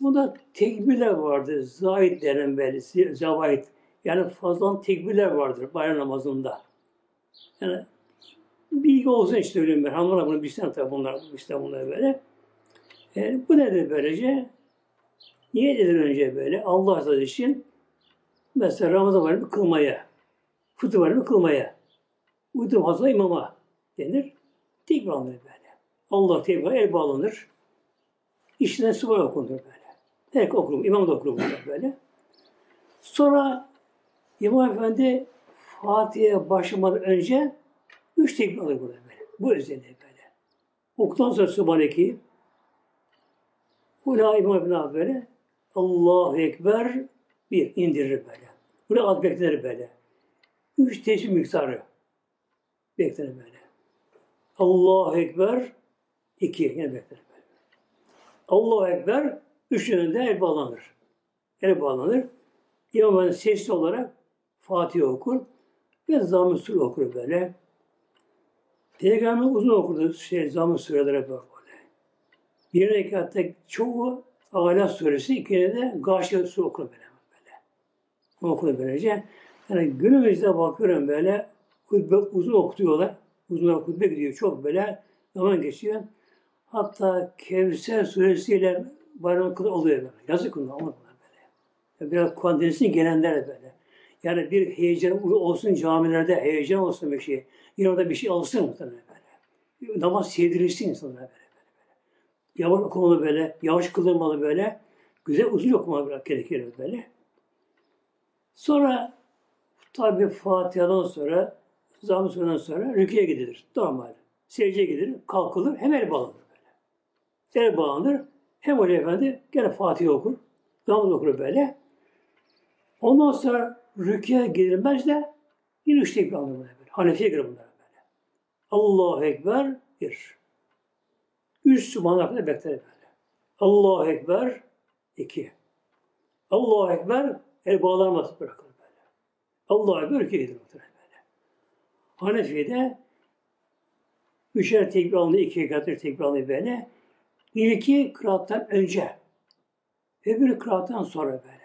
bunda tekbirler vardır. Zahid denen böyle, zavahid. Yani fazladan tekbirler vardır bayram namazında. Yani bilgi olsun işte söylüyorum ben. Hanımlar bunu bilsen tabi bunlar, işte bunlar böyle. Yani bu nedir böylece? Niye edilir önce böyle? Allah razı için mesela Ramazan bayramı kılmaya, fıtır bayramı kılmaya, uydu fazla imama denir. Tek bağlanır böyle. Allah tekrar el bağlanır. İşten su okunur böyle. Tek okur, imam da okur böyle. Sonra İmam Efendi Fatiha'ya başlamadan önce üç tekbir alır burada böyle. Bu özelliği böyle. Oktan sonra Subhaneki Ula Efendi böyle Allahu Ekber bir indirir böyle. Bunu az beklenir böyle. Üç tesbih miktarı beklenir böyle. Allahu Ekber iki yine beklenir böyle. Allahu Ekber üç yönünde el bağlanır. El bağlanır. İmam sesli olarak Fatih okur ve zamm-ı sure okur böyle. Peygamber uzun okurdu şey, zamm-ı sureleri böyle. Bir rekatta çoğu Ala suresi, ikide de Gâşiye suresi okur böyle. böyle. Okur böylece. Yani günümüzde bakıyorum böyle hutbe uzun okutuyorlar. Uzun hutbe gidiyor çok böyle zaman geçiyor. Hatta Kevser suresiyle bayram kadar oluyor böyle. Yazık onlar, onlar böyle. Biraz Kur'an gelenler böyle. Yani bir heyecan olsun camilerde, heyecan olsun bir şey. Yine orada bir şey alsın muhtemelen böyle. Namaz sevdirirsin insanlara böyle. böyle. Yavaş okumalı böyle, yavaş kılınmalı böyle. Güzel uzun okumalı gerekir böyle. Sonra tabi Fatiha'dan sonra, zamm sonra sonra rüküye gidilir. Normal. Secdeye gidilir, kalkılır, hem el bağlanır böyle. El bağlanır, hem Hoca Efendi gene Fatiha okur, zamm okur böyle. Ondan sonra rüküye girilmez de yine üç tekbir alınır böyle. Hanefi'ye göre bunlar böyle. Allahu Ekber bir. Üç subhanallah kadar bekler böyle. Allahu Ekber iki. Allahu Ekber el bağlanmaz bırakılır böyle. Allahu Ekber rüküye gidilir böyle. Hanefi'de üçer tekbir alınır, iki kadar tekbir alınır böyle. İlki kıraattan önce, öbürü kıraattan sonra böyle.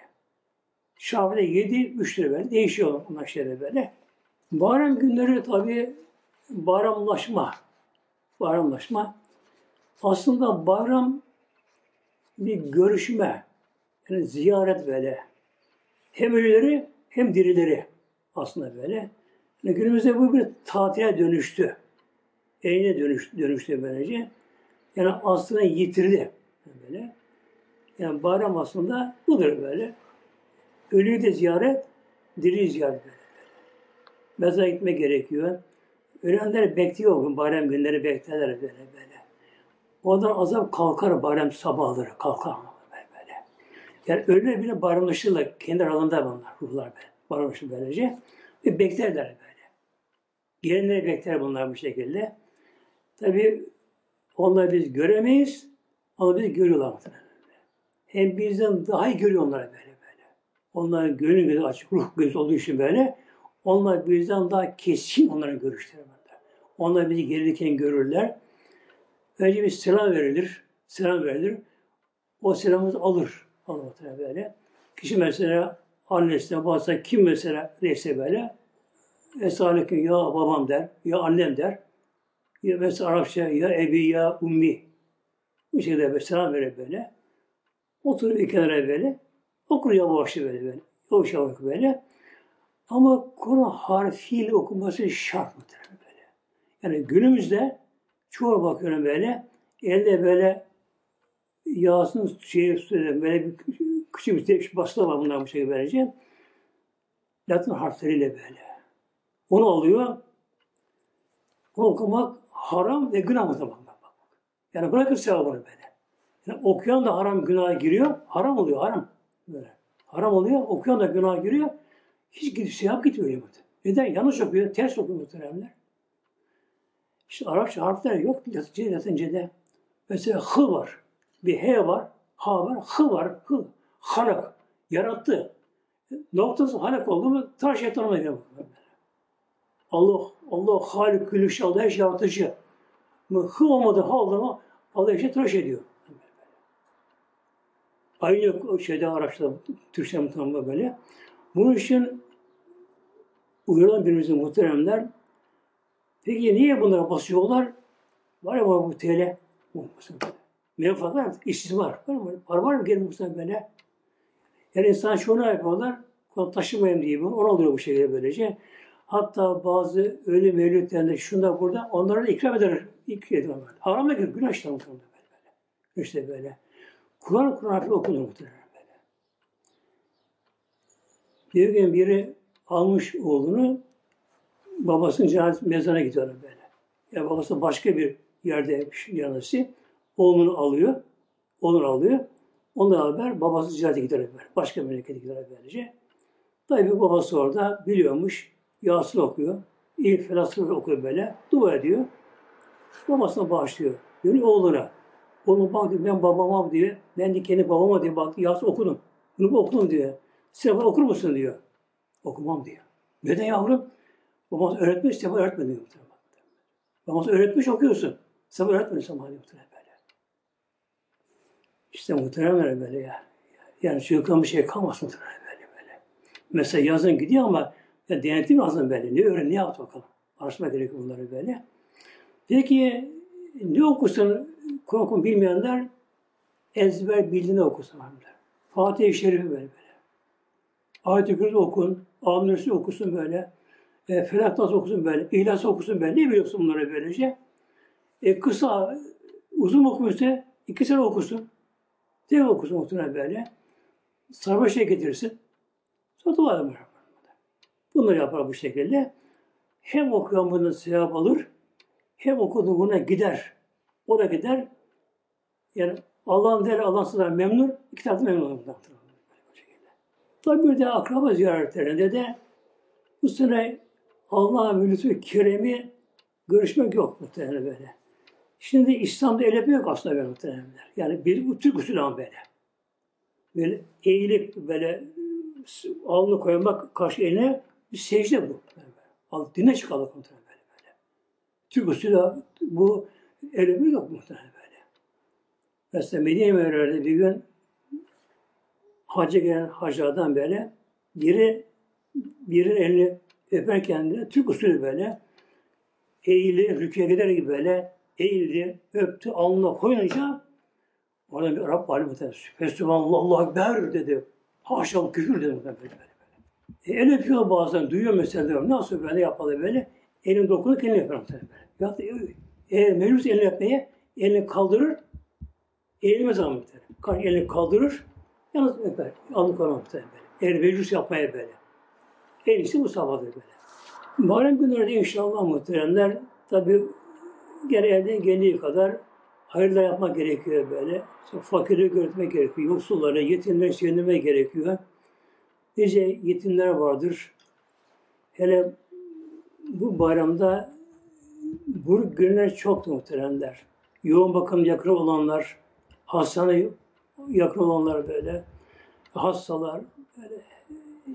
Şafi'de yedi, üç lira böyle. Değişiyor onlar şeyler böyle. Bayram günleri tabi bayramlaşma. Bayramlaşma. Aslında bayram bir görüşme. Yani ziyaret böyle. Hem ölüleri hem dirileri aslında böyle. Yani günümüzde bu bir tatile dönüştü. Eline dönüştü, dönüştü böylece. Yani aslında yitirdi. Böyle. Yani bayram aslında budur böyle. Ölüyü de ziyaret, diri ziyaret böyle. Mezara gitme gerekiyor. Ölenler bekliyor bugün bayram günleri beklerler böyle böyle. Ondan azap kalkar bayram sabahları kalkar böyle böyle. Yani ölüler bile bayramlaşırlar. Kendi aralarında bunlar, ruhlar böyle. Bayramlaşır böylece. Ve beklerler böyle. Gelenleri bekler bunlar bu şekilde. Tabi onları biz göremeyiz ama biz görüyorlar. Hem bizden daha iyi görüyor onları böyle. Onların gönül gözü açık, ruh gözü olduğu için böyle. Onlar bizden daha kesin onların görüşleri böyle. Onlar bizi gelirken görürler. Önce bir selam verilir. Selam verilir. O selamımızı alır. Allah böyle. Kişi mesela annesine bazen kim mesela neyse böyle Esaleyküm ya babam der, ya annem der. Ya mesela Arapça ya ebi ya ummi. Bu şekilde böyle selam verir böyle. Oturup bir kenara böyle. Okur yavaş böyle böyle. Yavaş yavaş böyle. Ama Kur'an harfiyle okunması şart mıdır böyle? Yani günümüzde çoğu bakıyorum böyle elde böyle Yasin şeyi böyle bir küçük bir basılı var bunlar bu şekilde böylece. Latin harfleriyle böyle. Onu alıyor. Onu okumak haram ve günah bak. Yani bırakır sevabını böyle. Yani okuyan da haram günaha giriyor. Haram oluyor haram. Böyle. Haram oluyor. Okuyan da günaha giriyor. Hiç gidip sevap gitmiyor. Neden? Yanlış okuyor. Ters okuyor muhteremler. İşte Arapça harfler yok. Latince, Latince'de. Mesela hı var. Bir he var. Ha var. Hı var. Hı. Halak. Yarattı. Noktası halak oldu mu tıraş şeytanına girer. Allah, Allah halik, külüş, Allah her şey yaratıcı. Hı olmadı, ha oldu mu Allah işte tıraş ediyor. Aynı şeyde araçta Türkçe muhtemelen böyle. Bunun için uyarılan birimizin muhteremler peki niye bunlara basıyorlar? Var ya bu TL. Menfaat var? İşsiz var. Var mı? Var, var mı? Gelin muhtemelen. Yani insan şunu yapıyorlar. Taşımayayım diye onu alıyor bu şekilde böylece. Hatta bazı ölü mevlütlerinde şunda burada onlara ikram eder. İkram eder. Haram da günah işte muhtemelen böyle. İşte böyle. Kur'an Kur'an harfi okunur muhtemelen böyle. Bir gün biri almış oğlunu babasının cenaze mezarına gidiyorlar böyle. Yani babası başka bir yerde yanısı. Oğlunu alıyor. Oğlunu alıyor. Onunla beraber babası ziyarete gider böyle. Başka memlekete gider böylece. Tabi babası orada biliyormuş. Yasin okuyor. İlk felasını okuyor böyle. Dua ediyor. Babasına bağışlıyor. Dönüyor oğluna. Oğlum bak diyor, ben babama diyor. Ben de kendi babama diyor. Bak Yasin okudum. Bunu bu okudum diyor. Sen okur musun diyor. Okumam diyor. Neden yavrum? Babası öğretmiş, sen öğretmedi diyor. Babası öğretmiş okuyorsun. Sen öğretmedin hani muhtemelen böyle. İşte muhtemelen böyle ya. Yani çocuktan bir şey kalmaz muhtemelen böyle böyle. Mesela yazın gidiyor ama ya denetim lazım böyle. Ne öğren, ne yaptı bakalım. Araştırma gerekiyor bunları böyle. Peki ne okusun Kur'an bilmeyenler ezber bildiğini okusun. Fatih-i Şerif'i böyle böyle. Ayet-i Kürsü okun, Amnesi okusun böyle. E, Felak okusun böyle, İhlas okusun böyle. Ne biliyorsun bunları böylece? E, kısa, uzun okumuşsa iki sene okusun. Tek okusun muhtemelen böyle. Sarmaşa getirsin. Sonra dua eder. Bunları yapar bu şekilde. Hem okuyan bunu sevap alır, hem okuduğu buna gider. O da gider. Yani Allah'ın değerli Allah'ın memnun, iki tarafı memnun olur. Tabi bir de akraba ziyaretlerinde de bu sene Allah'ın lütfu keremi görüşmek yok muhtemelen böyle. Şimdi İslam'da el yok aslında böyle muhtemelen. Yani bir bu Türk usulü böyle. Böyle eğilip böyle alnı koymak karşı eline bir secde bu. Al, dine çıkalım muhtemelen böyle. Türk usulü bu el yok muhtemelen. Mesela Medine Mevla'da bir gün hacca gelen hacılardan böyle biri birinin elini öperken de Türk usulü böyle eğildi, rüküye gider gibi böyle eğildi, öptü, alnına koyunca orada bir Arap alim Fesubhanallah, Allah Ekber dedi. Haşa küfür dedi muhtemelen böyle böyle. E, el öpüyor bazen, duyuyor mesela diyorum. Nasıl böyle yapmalı böyle? Elini dokunup elini öper muhtemelen böyle. Ya da, eğer mecbus elini öpmeye, elini kaldırır, eğilmez ama muhtemelen. Elini kaldırır, Yalnız öper. Alnı koymak böyle. Eğer meclis yapmaya böyle. En iyisi bu sabahdır böyle. Bayram günlerde inşallah muhteremler tabi gene elden geldiği kadar hayırlar yapmak gerekiyor böyle. İşte fakiri görmek gerekiyor. Yoksullara, yetimlere sevindirmek gerekiyor. Nice yetimler vardır. Hele bu bayramda bu günler çok muhteremler. Yoğun bakım yakın olanlar, hastane yakın olanlar böyle, hastalar, böyle,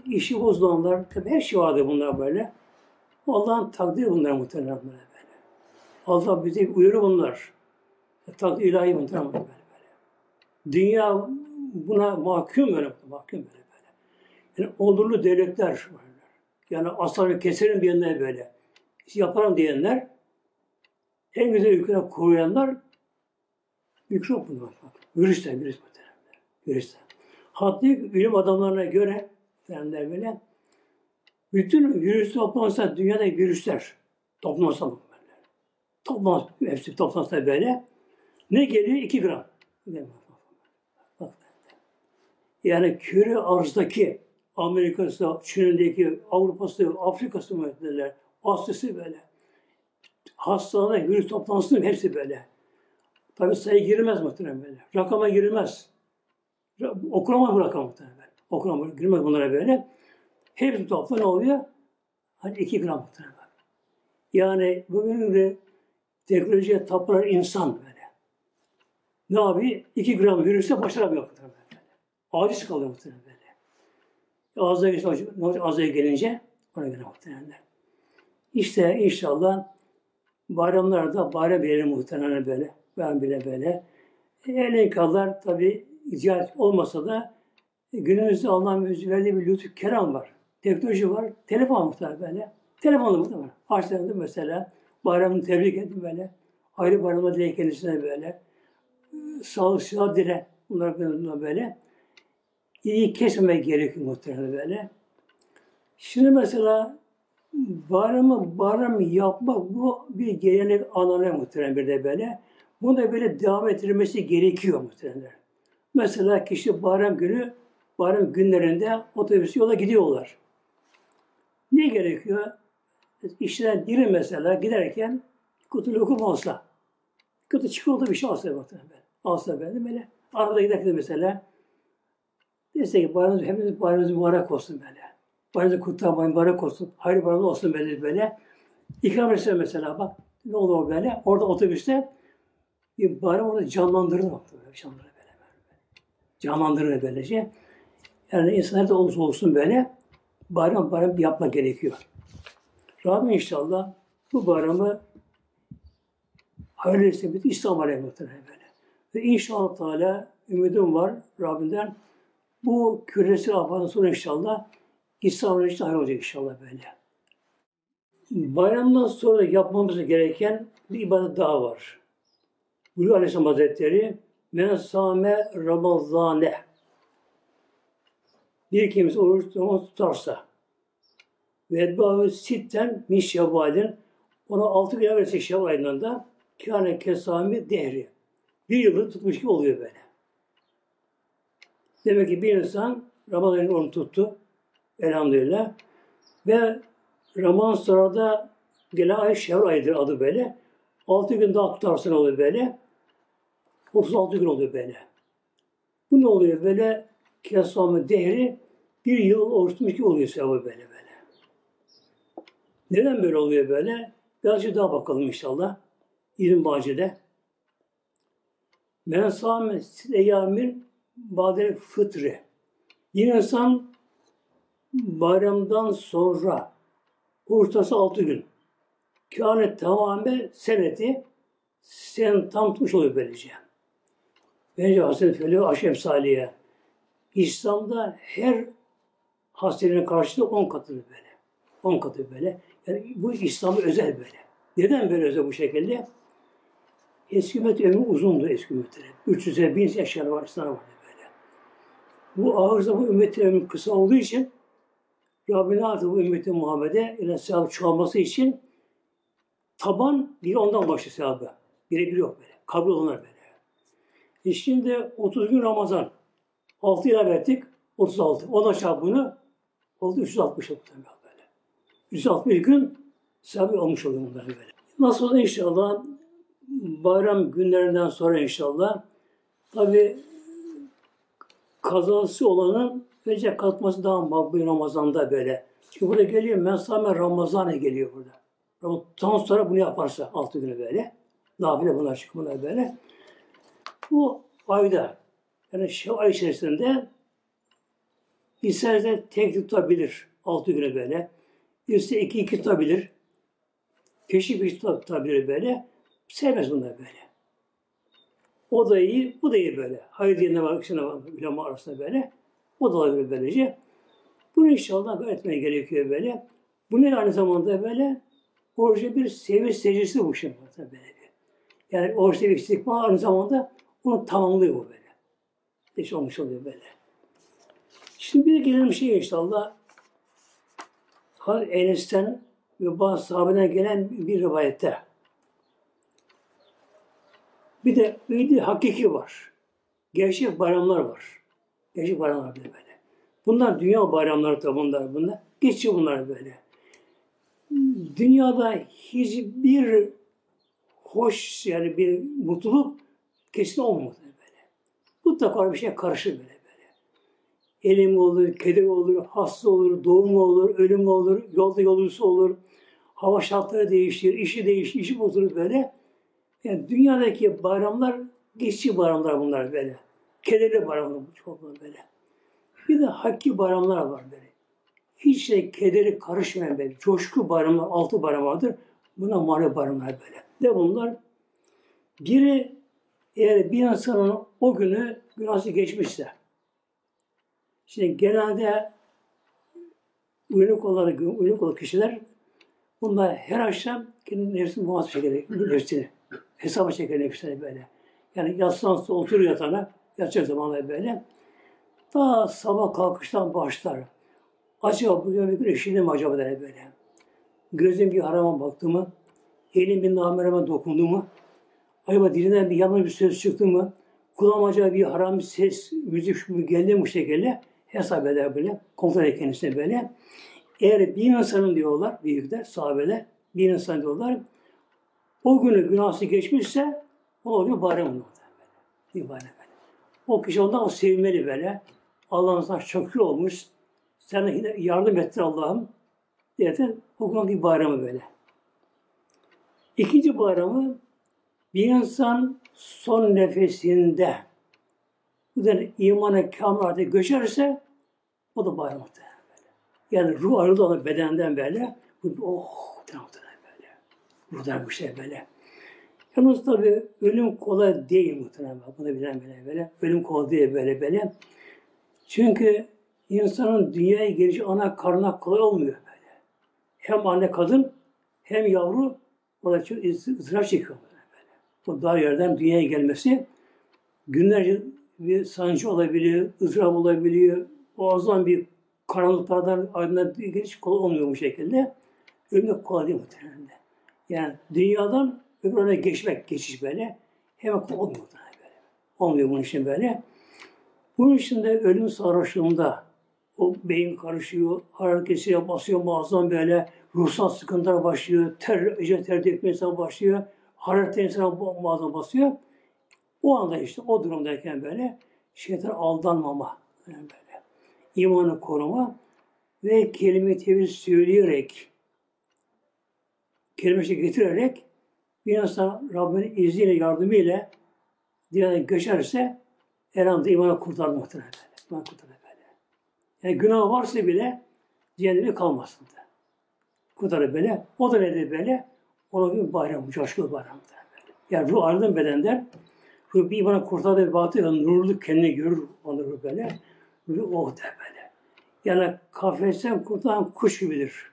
işi bozulanlar, tabi her şey vardı bunlar böyle. Allah'ın takdiri bunlar muhtemelen böyle. böyle. Allah bize uyarı bunlar. Takdir ilahi muhtemelen böyle, böyle. Dünya buna mahkum böyle, mahkum böyle böyle. Yani onurlu devletler var. Yani aslanı keserim diyenler böyle. Yaparım diyenler en güzel ülkede koruyanlar mikrop bunlar. Virüsler, virüs muhtemelen. Virüsler. Hatta bilim adamlarına göre muhtemelen böyle bütün virüs toplansa dünyada virüsler toplansa böyle. Toplansa, hepsi toplansa böyle ne geliyor? 2 gram. Yani küre arzdaki Amerika'sı, Çin'indeki, Avrupa'sı, Afrika'sı müminler, Asya'sı böyle. Hastalığa, virüs toplantısı hepsi böyle. Tabi sayı girmez muhtemelen böyle. Rakama girilmez. Okunamaz bu rakam muhtemelen. Okunamaz, girmez bunlara böyle. Hepsi topla ne oluyor? Hani iki gram muhtemelen. Yani bugün de teknolojiye tapılan insan böyle. Ne yapıyor? İki gram virüse başaramıyor muhtemelen. Böyle. Aciz kalıyor muhtemelen böyle. Ağzına gelince, ağzına gelince ona göre muhtemelen. İşte inşallah bayramlarda bayram verir muhtemelen böyle. Ben bile böyle. Elenkalar tabi icraat olmasa da günümüzde Allah'ın verdiği bir lütuf keram var. Teknoloji var. Telefon muhtemelen böyle. Telefonla muhtemelen. Açtığında mesela bayramını tebrik ettim böyle. Ayrı bayramda dile kendisine böyle. Sağlık, sıhhat dile. Bunlar böyle. İyi kesmemek gerekiyor muhtemelen böyle. Şimdi mesela bayramı bayram yapmak bu bir gelenek anane muhtemelen bir de böyle. Bunu böyle devam ettirilmesi gerekiyor muhtemelen. Mesela kişi bayram günü, bayram günlerinde otobüs yola gidiyorlar. Ne gerekiyor? İşten biri mesela giderken kutu lokum olsa, kutu çikolata bir şey alsa muhtemelen. Alsa ben böyle. Arada giderken mesela dese ki bayramınız, hepimiz bayramınız mübarek olsun böyle. Bayramınız kutlu mübarek olsun. Hayırlı bayramı olsun böyle böyle. İkram etse mesela bak ne olur böyle. Orada otobüste bir bayram orada canlandırır bak böyle canlandırır böyle. Canlandırır böylece. Yani insanlar da olursa olsun böyle bayram bayram yapmak gerekiyor. Rabbim inşallah bu bayramı hayırlı etsin. İslam aleyhmetine böyle. Ve inşallah Teala ümidim var Rabbimden. Bu küresel afanın sonu inşallah İslam'ın için hayır olacak inşallah böyle. Bayramdan sonra yapmamız gereken bir ibadet daha var. Buyuruyor Aleyhisselam Hazretleri Men sâme ramazâne Bir kimse oruç tutarsa ve edbâhü sitten min şevvalin ona altı gün evvelsi şevval ayında kâne kesami dehri. Bir yılı tutmuş gibi oluyor böyle. Demek ki bir insan Ramazan'ın onu tuttu. Elhamdülillah. Ve Ramazan sonra da gelen ay Şevval ayıdır adı böyle. Altı gün daha tutarsın oluyor böyle. 36 gün oluyor böyle. Bu ne oluyor böyle? Kesamı değeri bir yıl oruç tutmuş gibi oluyor sevabı böyle böyle. Neden böyle oluyor böyle? Birazcık daha bakalım inşallah. İlim Bahçe'de. Men sâme eyyamin badel fıtrı. Yine insan bayramdan sonra ortası altı gün. Kâne tamamen seneti sen tam tutmuş oluyor böylece. Bence Hazreti Feli Aşem Saliye. İslam'da her hastanenin karşılığı on katı böyle. On katı böyle. Yani bu İslam'a özel böyle. Neden böyle özel bu şekilde? Eski ümmet ömrü uzundu eski ümmetlerin. 300'e 1000 yaşları var, sana vardı böyle. Bu ağır zaman ümmetin ömrü kısa olduğu için Rabbine artık bu ümmetin Muhammed'e ile sevabı çoğalması için taban bir ondan başlıyor sevabı. Birebir yok böyle. Kabul olunlar böyle. E şimdi 30 gün Ramazan. 6 ile verdik. 36. Ona çarpını oldu 360 oldu böyle. 360 gün sevabı olmuş oluyor bunlar böyle. Nasıl olsa inşallah bayram günlerinden sonra inşallah tabi kazası olanın önce katması daha makbul Ramazan'da böyle. Çünkü burada geliyor mesame Ramazan'a geliyor burada. Tam sonra bunu yaparsa altı günü böyle. Nafile bunlar çıkmalar böyle. Bu ayda yani şu ay içerisinde isterse tek tutabilir altı günü böyle. İsterse iki iki tutabilir. Peşi peşi tutabilir böyle. Sevmez bunlar böyle. O da iyi, bu da iyi böyle. Hayır diyene var, ikisine var, ulema arasında böyle. O da olabilir böylece. Bunu inşallah etmeye gerekiyor böyle. Bu ne aynı zamanda böyle? Orucu bir sevinç secdesi bu şimdi. Böyle. Yani oruçta bir istikbal aynı zamanda onu tamamlıyor bu böyle. İşte olmuş oluyor böyle. Şimdi bir de gelelim şey inşallah. Hal Enes'ten ve bazı sahabeden gelen bir rivayette. Bir de bir hakiki var. Gerçek bayramlar var. Gerçek bayramlar bile böyle. Bunlar dünya bayramları da bunlar. bunlar. Geçiyor bunlar böyle. Dünyada hiçbir hoş yani bir mutluluk kesin olmadı böyle. Mutlaka bir şey karışır böyle böyle. Elim olur, keder olur, hasta olur, doğum olur, ölüm olur, yolda yolcusu olur. Hava şartları değişir, işi değişir, işi bozulur böyle. Yani dünyadaki bayramlar geçici bayramlar bunlar böyle. Kederli bayramlar çok böyle. Bir de hakki bayramlar var böyle. Hiç şey kederi karışmayan böyle. Coşku bayramlar, altı bayram vardır. Buna mani bayramlar böyle. Ne bunlar? Biri eğer bir insanın o günü günahsı geçmişse, şimdi genelde uyanık olan, uyanık olan kişiler bunlar her akşam kendi nefsini muhasebe çekerek, nefsini hesaba çeker nefsini böyle. Yani yatsan otur yatağına, yatacak zamanlar böyle. Daha sabah kalkıştan başlar. Acaba bugün bir gün eşiğinde mi acaba der böyle. Gözüm bir harama baktı mı? Elim bir namereme dokundu mu? Acaba dilinden bir yanlış bir söz çıktı mı? Kulağıma acaba bir haram bir ses, müzik mu geldi mi bu şekilde? Hesap eder böyle. Kontrol eder kendisine böyle. Eğer bir insanın diyorlar, büyükler, sahabeler, bir insan diyorlar, o günü günahsı geçmişse o gün bayram olur. Bir bayram böyle. O kişi ondan o sevmeli böyle. Allah'ın sana şükür olmuş. De yardım ettin Allah'ım. diye o gün bir bayramı böyle. İkinci bayramı bir insan son nefesinde bu da imana kamil artık göçerse o da bayram böyle. Yani ruh ayrıldı olan bedenden böyle. Oh böyle. Ruhdan bir şey böyle. Yalnız tabi ölüm kolay değil muhtemelen. Bunu bilen böyle böyle. Ölüm kolay değil böyle böyle. Çünkü insanın dünyaya gelişi ana karnına kolay olmuyor böyle. Hem anne kadın hem yavru o da çok ızdırap çekiyor O dar yerden dünyaya gelmesi günlerce bir sancı olabiliyor, ızdırap olabiliyor. Boğazdan bir karanlıklardan aydınlığa bir giriş kolay olmuyor bu şekilde. Ölmek kolay değil muhtemelen. Yani dünyadan öbürüne geçmek, geçiş böyle. Hemen olmuyor böyle. Olmuyor bunun için böyle. Bunun için de ölüm sarhoşluğunda o beyin karışıyor, hararet kesiyor, basıyor muazzam böyle, ruhsal sıkıntılar başlıyor, ter, ter dökmeye başlıyor, hararet insana muazzam basıyor. O anda işte o durumdayken böyle şeytan aldanmama yani böyle. imanı koruma ve kelime tevhid söyleyerek kelime getirerek bir insan Rabbinin izniyle, yardımıyla dünyaya geçerse her anda imanı kurtar muhtemelen. İman kurtarır böyle. Yani günah varsa bile cehenneme kalmasın da. Kurtarır böyle. O da nedir böyle? Ona bir bayram, coşkulu bayram. Yani ruh ayrılan bedenden ruh bir imana kurtardığı bir batı yani nurlu kendini görür onu ruh böyle. Ruh oh der böyle. Yani kafesten kurtulan kuş gibidir.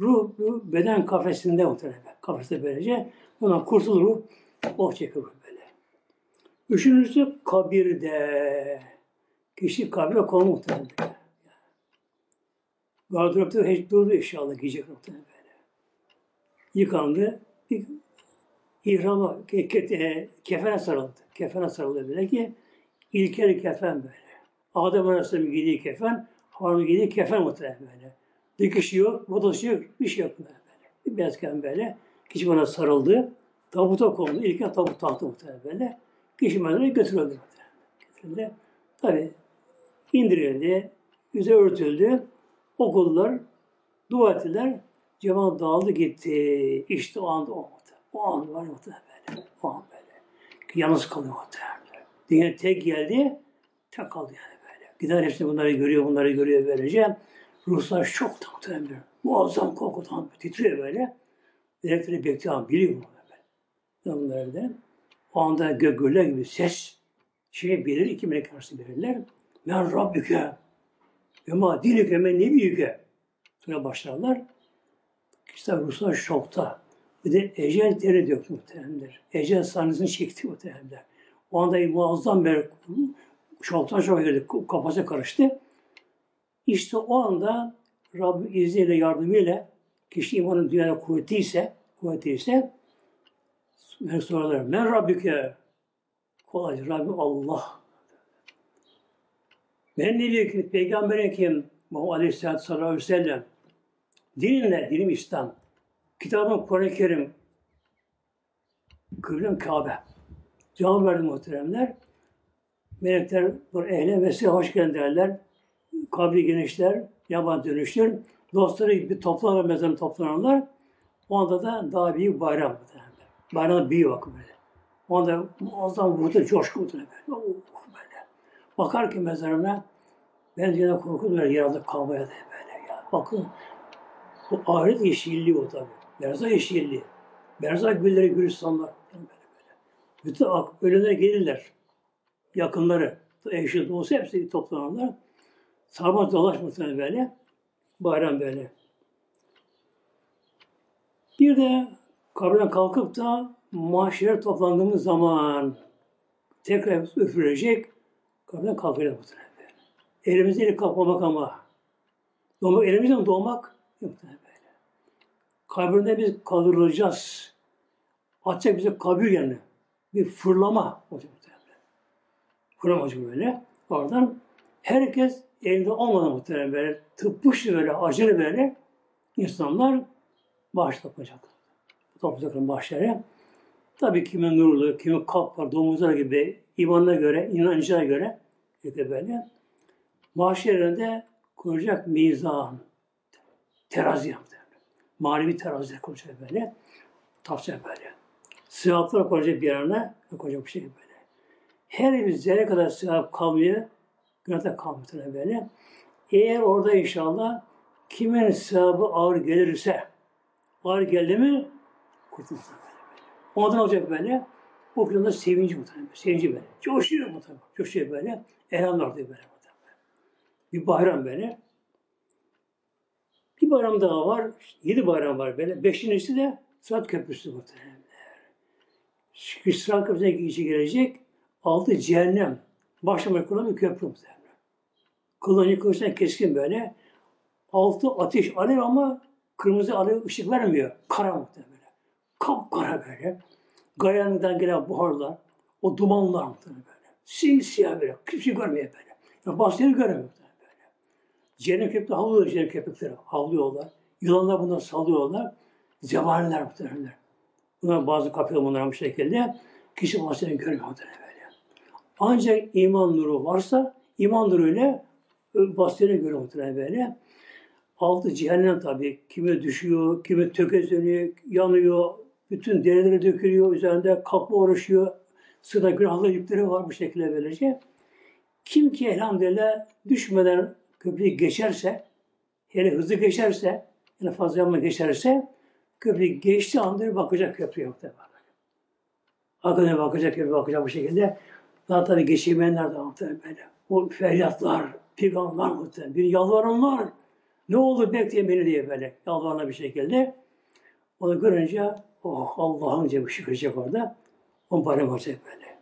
Ruh beden kafesinde muhtemelen. Kafeste böylece. Bundan kurtulur ruh. Oh ruh böyle. Üçüncüsü kabirde. Kişi kabire konu muhtemelen. Gardıropta hiç durdu inşallah giyecek muhtemelen. Yıkandı. Bir ihrama, ke, ke, kefene sarıldı. Kefene sarıldı böyle ki ilkel kefen böyle. Adem Aleyhisselam'ın giydiği kefen, Harun giydiği kefen muhtemelen böyle. Dikişi yok, modası yok, bir şey yok böyle. Bir beyaz kefen böyle. Kişi bana sarıldı. Tabuta kondu. İlk tabut tahtı muhtemelen böyle. Kişi mezara götürüldü. Götürüldü. Tabi indirildi, yüze örtüldü. Okullar, dua ettiler. Cemaat dağıldı gitti. İşte o anda olmadı. O an var muhtemelen böyle. O an böyle. Yalnız kalıyor muhtemelen. Dünya tek geldi, tek kaldı yani böyle. Gider hepsi bunları görüyor, bunları görüyor böylece. Ruslar şok muhtemelen. Muazzam korkudan titriyor böyle. Direktörü bekliyor, biliyor mu böyle. Bunları da. O anda gögürler gibi ses şey bilir, iki melek arası bilirler. Men Rabbüke ve ma dinike men nebiyüke. Sonra başlarlar. İşte Ruslar şokta. Bir de ecel teri döktü muhtemelenler. Ecel sahnesini çekti muhtemelenler. O anda muazzam bir şoktan şoka girdi. Kafası karıştı. İşte o anda Rabbim izniyle, yardımıyla kişi imanın dünyada kuvvetliyse, kuvvetliyse ben sorarlar. Men Rabbike. Kolay. Rabbim Allah. Ben ne diyor ki Peygamber kim? Muhammed Aleyhisselatü sallallahu aleyhi ve sellem. Dinin ne? Dinim İslam. Kitabım Kur'an-ı Kerim. Kıblem Kabe. Cevap verdi muhteremler. Melekler bu ehle ve size hoş geldin derler. Kabri genişler, yaban dönüştür. Dostları bir toplanır, mezarını toplanırlar. O anda da daha büyük bayram. Bayram büyük vakı böyle. O anda muazzam vurdu, coşku vurdu böyle. Oh, böyle. Bakar ki mezarına, ben yine korku duyar yerde kalmaya da böyle. Ya. Bakın, bu ahiret yeşilliği o tabi. Berza yeşilliği. Berza gülleri gülistanlar. Böyle böyle. Bütün ölüler gelirler. Yakınları, eşi, dostu hepsi toplanırlar. Sarma dolaşmasına böyle. Bayram böyle. Bir de kabrden kalkıp da mahşere toplandığımız zaman tekrar üfürecek, kabrden kalkacak bu böyle. Elimizde eli kapamak ama. Doğmak, elimizde mi doğmak? Yok böyle. Kabirde biz kaldırılacağız. Atacak bize kabir yerine. Bir fırlama olacak. Fırlama olacak böyle. Oradan herkes elinde olmadan muhtemelen böyle tıpkı böyle acılı böyle insanlar bağış toplayacak. Toplayacaklar bağışları. Tabii kimin nurlu, kimin kalp var, domuzlar gibi imanına göre, inancına göre işte böyle. Mahşerinde kuracak mizan, terazi yaptı. Manevi terazi kuracak böyle. Tapacak böyle. Sıhhatlar koyacak bir yerine, koyacak bir şey böyle. Her bir zerre kadar sıhhat kalmıyor, günahda kalmıyor böyle. Eğer orada inşallah kimin sevabı ağır gelirse, ağır geldi mi kurtulsun böyle. Ondan olacak böyle. O gün da sevinci muhtemelen. Sevinci böyle. Coşuyor muhtemelen. Coşuyor böyle. Elhamdülillah diyor böyle. Bir bayram böyle. Bir bayram daha var. Yedi bayram var böyle. Beşincisi de Sırat Köprüsü muhtemelen. Sırat Köprüsü'ne kişi gelecek. Altı cehennem. Başlamaya kurulan bir köprü muhtemelen. Kılıncı kılıçtan keskin böyle. Altı ateş alev ama kırmızı alev ışık vermiyor. Kara muhtemelen. Kapkara böyle. Gayanından gelen buharlar, o dumanlar muhtemelen böyle. Simsiyah böyle. Kimse görmüyor böyle. Ya bazıları görmüyor. Cennet köpekleri havlıyor cennet köpekleri. Havlıyorlar. Yılanlar bundan salıyorlar. Zebaniler muhtemelen. Bunlar bazı kapıyor bunlar bu şekilde. Kişi bazılarını görmüyor böyle. Ancak iman nuru varsa iman nuruyla basitleri görüyor muhtemelen böyle. Altı cehennem tabii. Kimi düşüyor, kimi tökezleniyor, yanıyor, bütün derileri dökülüyor, üzerinde kapı oluşuyor. Sırada günahlı yükleri var bu şekilde böylece. Kim ki elhamdülillah düşmeden köprüyü geçerse, hele hızlı geçerse, yani fazla yanma geçerse, köprü geçti anda bakacak köprü yok da Akına bakacak köprü bakacak bu şekilde. Daha tabii geçemeyenler de muhtemelen böyle. O feryatlar, peygamber muhtemelen. Bir yalvaranlar. Ne olur bekleyin beni diye böyle yalvarana bir şekilde. Onu görünce oh Allah'ım diye şükredecek orada. On bayram olacak böyle.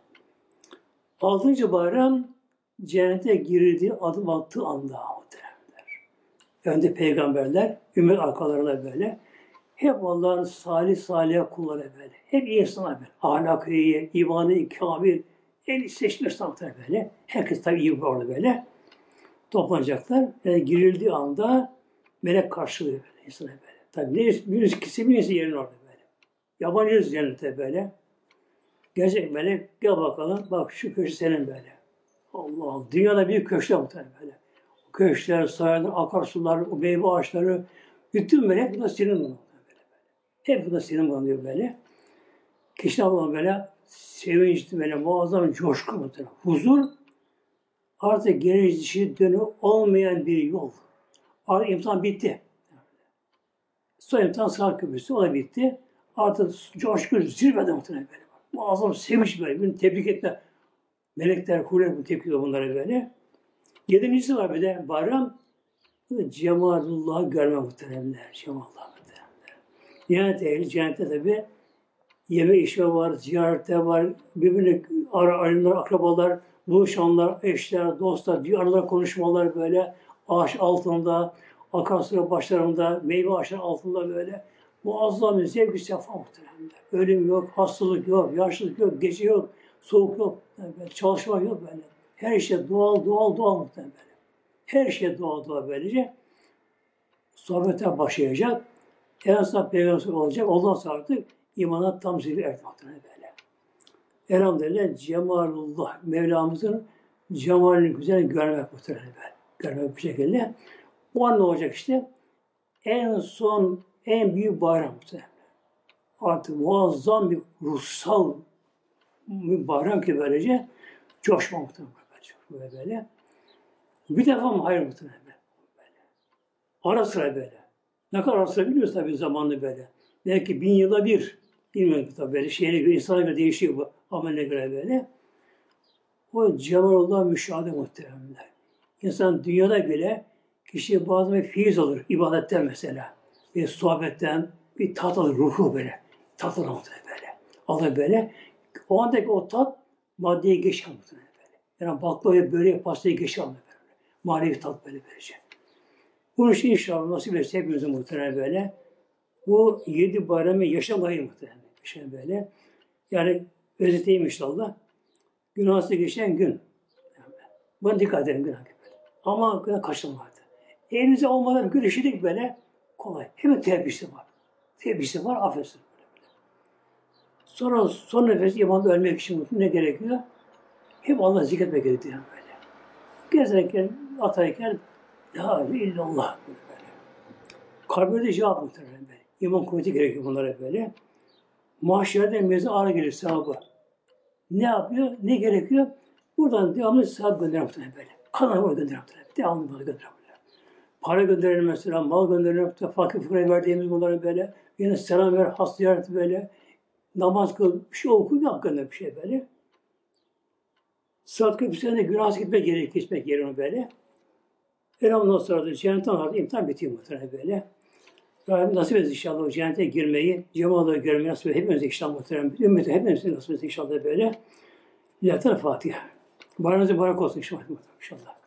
Altıncı bayram cennete girildiği adım attığı anda muhteremler. Önde peygamberler, ümmet arkalarına böyle. Hep onların salih salih kulları böyle. Hep iyi insanlar böyle. Ahlakı iyi, imanı kamil, el seçmiş sanatlar böyle. Herkes tabii iyi orada böyle. Toplanacaklar. Yani girildiği anda melek karşılıyor böyle insana böyle. Tabii ne, birisi birisi yerin orada böyle. Yabancıyız cennete böyle. Gerçek melek gel bakalım bak şu köşe senin böyle. Allah Allah. Dünyada bir köşe muhtemelen böyle. Köşkler, sayalar, akarsular, o meyve ağaçları, bütün melek bu da senin bunlar. Böyle, böyle. Hep bu da senin bulunuyor böyle. Kişi Allah'ın böyle sevinçli böyle muazzam coşku muhtemelen. Huzur artık geri dişi dönü olmayan bir yol. Artık imtihan bitti. Son imtihan sırat köprüsü, o da bitti. Artık coşku zirvede muhtemelen böyle. Muazzam sevinç böyle, birini tebrik etme. Melekler, huler bu tebrik ediyor bunları böyle. Yedincisi var bir de bayram. Bu da Cemalullah'ı görme muhteremler. Cemalullah muhteremler. Cennet ehli, cennette tabi yeme işi var, ziyarette var, birbirini ara alimler, akrabalar, buluşanlar, eşler, dostlar, diyarlar, konuşmalar böyle ağaç altında, akarsular başlarında, meyve ağaçları altında böyle muazzam bir zevk-i sefa muhtemelen. Ölüm yok, hastalık yok, yaşlılık yok, gece yok, soğuk yok, yani böyle çalışma yok böyle. Her şey doğal, doğal, doğal muhtemelen böyle. Her şey doğal, doğal böylece. Sohbete başlayacak. En son peygamber olacak. Ondan sonra artık imana tam zirve muhtemelen böyle. Elhamdülillah cemalullah. Mevlamızın cemalini güzel görmek muhtemelen böyle. Görmek bir şekilde. O an ne olacak işte? En son, en büyük bayram muhtemelen. Artık muazzam bir ruhsal bir bayram ki böylece coşma muhtemelen böyle. böyle. Bir defa mı? Hayır muhtemelen böyle. Ara sıra böyle. Ne kadar ara sıra biliyoruz tabii zamanlı böyle. Belki bin yıla bir. Bilmiyorum tabii böyle şeyine göre, insana göre değişiyor bu ameline göre böyle. O cemalullah müşahede muhteremler. İnsan dünyada bile kişi bazen bir feyiz alır ibadetten mesela. Bir sohbetten bir tat alır ruhu böyle. Tat alır böyle. Alır böyle. O andaki o tat maddeye geçer muhtemelen böyle. Yani baklava böreği pastayı geçer böyle. Manevi tat böyle böylece. Bunun için inşallah nasip etse hepimize muhtemelen böyle. Bu yedi bayramı yaşamayı muhtemelen. Yaşamayı böyle. Yani özeteyim inşallah. Günahsız geçen gün. Buna dikkat edin günah gibi. Ama günah kaçınmadı. Elinize olmadan gün işledik böyle kolay. Hemen tevbisi var. Tevbisi var, affetsin. Sonra son nefes imanda ölmek için ne gerekiyor? Hep Allah zikretmek gerekiyor böyle. Gezerken, atarken La ilahe illallah böyle. Kabirde cevap muhtemelen böyle. İman kuvveti gerekiyor bunlara böyle. Mahşerde mezar ağır gelir sahabı. Ne yapıyor? Ne gerekiyor? Buradan devamlı sahab gönderen muhtemelen böyle. Kalan var gönderen muhtemelen. Devamlı böyle gönderen böyle. Para gönderir mesela, mal gönderir, fakir fukaraya verdiğimiz bunları böyle. Yine selam ver, hasta böyle. Namaz kıl, bir şey oku, hakkında bir şey böyle. Saat 40 sene günahsız gitmek gerekiyor, gitmek yerine böyle. Elhamdülillah sonra da cennetten artık imtihan bitiyor muhtemelen böyle. Rabbim nasip etsin inşallah o cennete girmeyi, cemalı görmeyi nasip etsin. Hepimize inşallah muhtemelen. Ümmeti hepimize nasip etsin inşallah böyle. İlahi Fatiha. Bayramınız mübarek olsun inşallah. inşallah.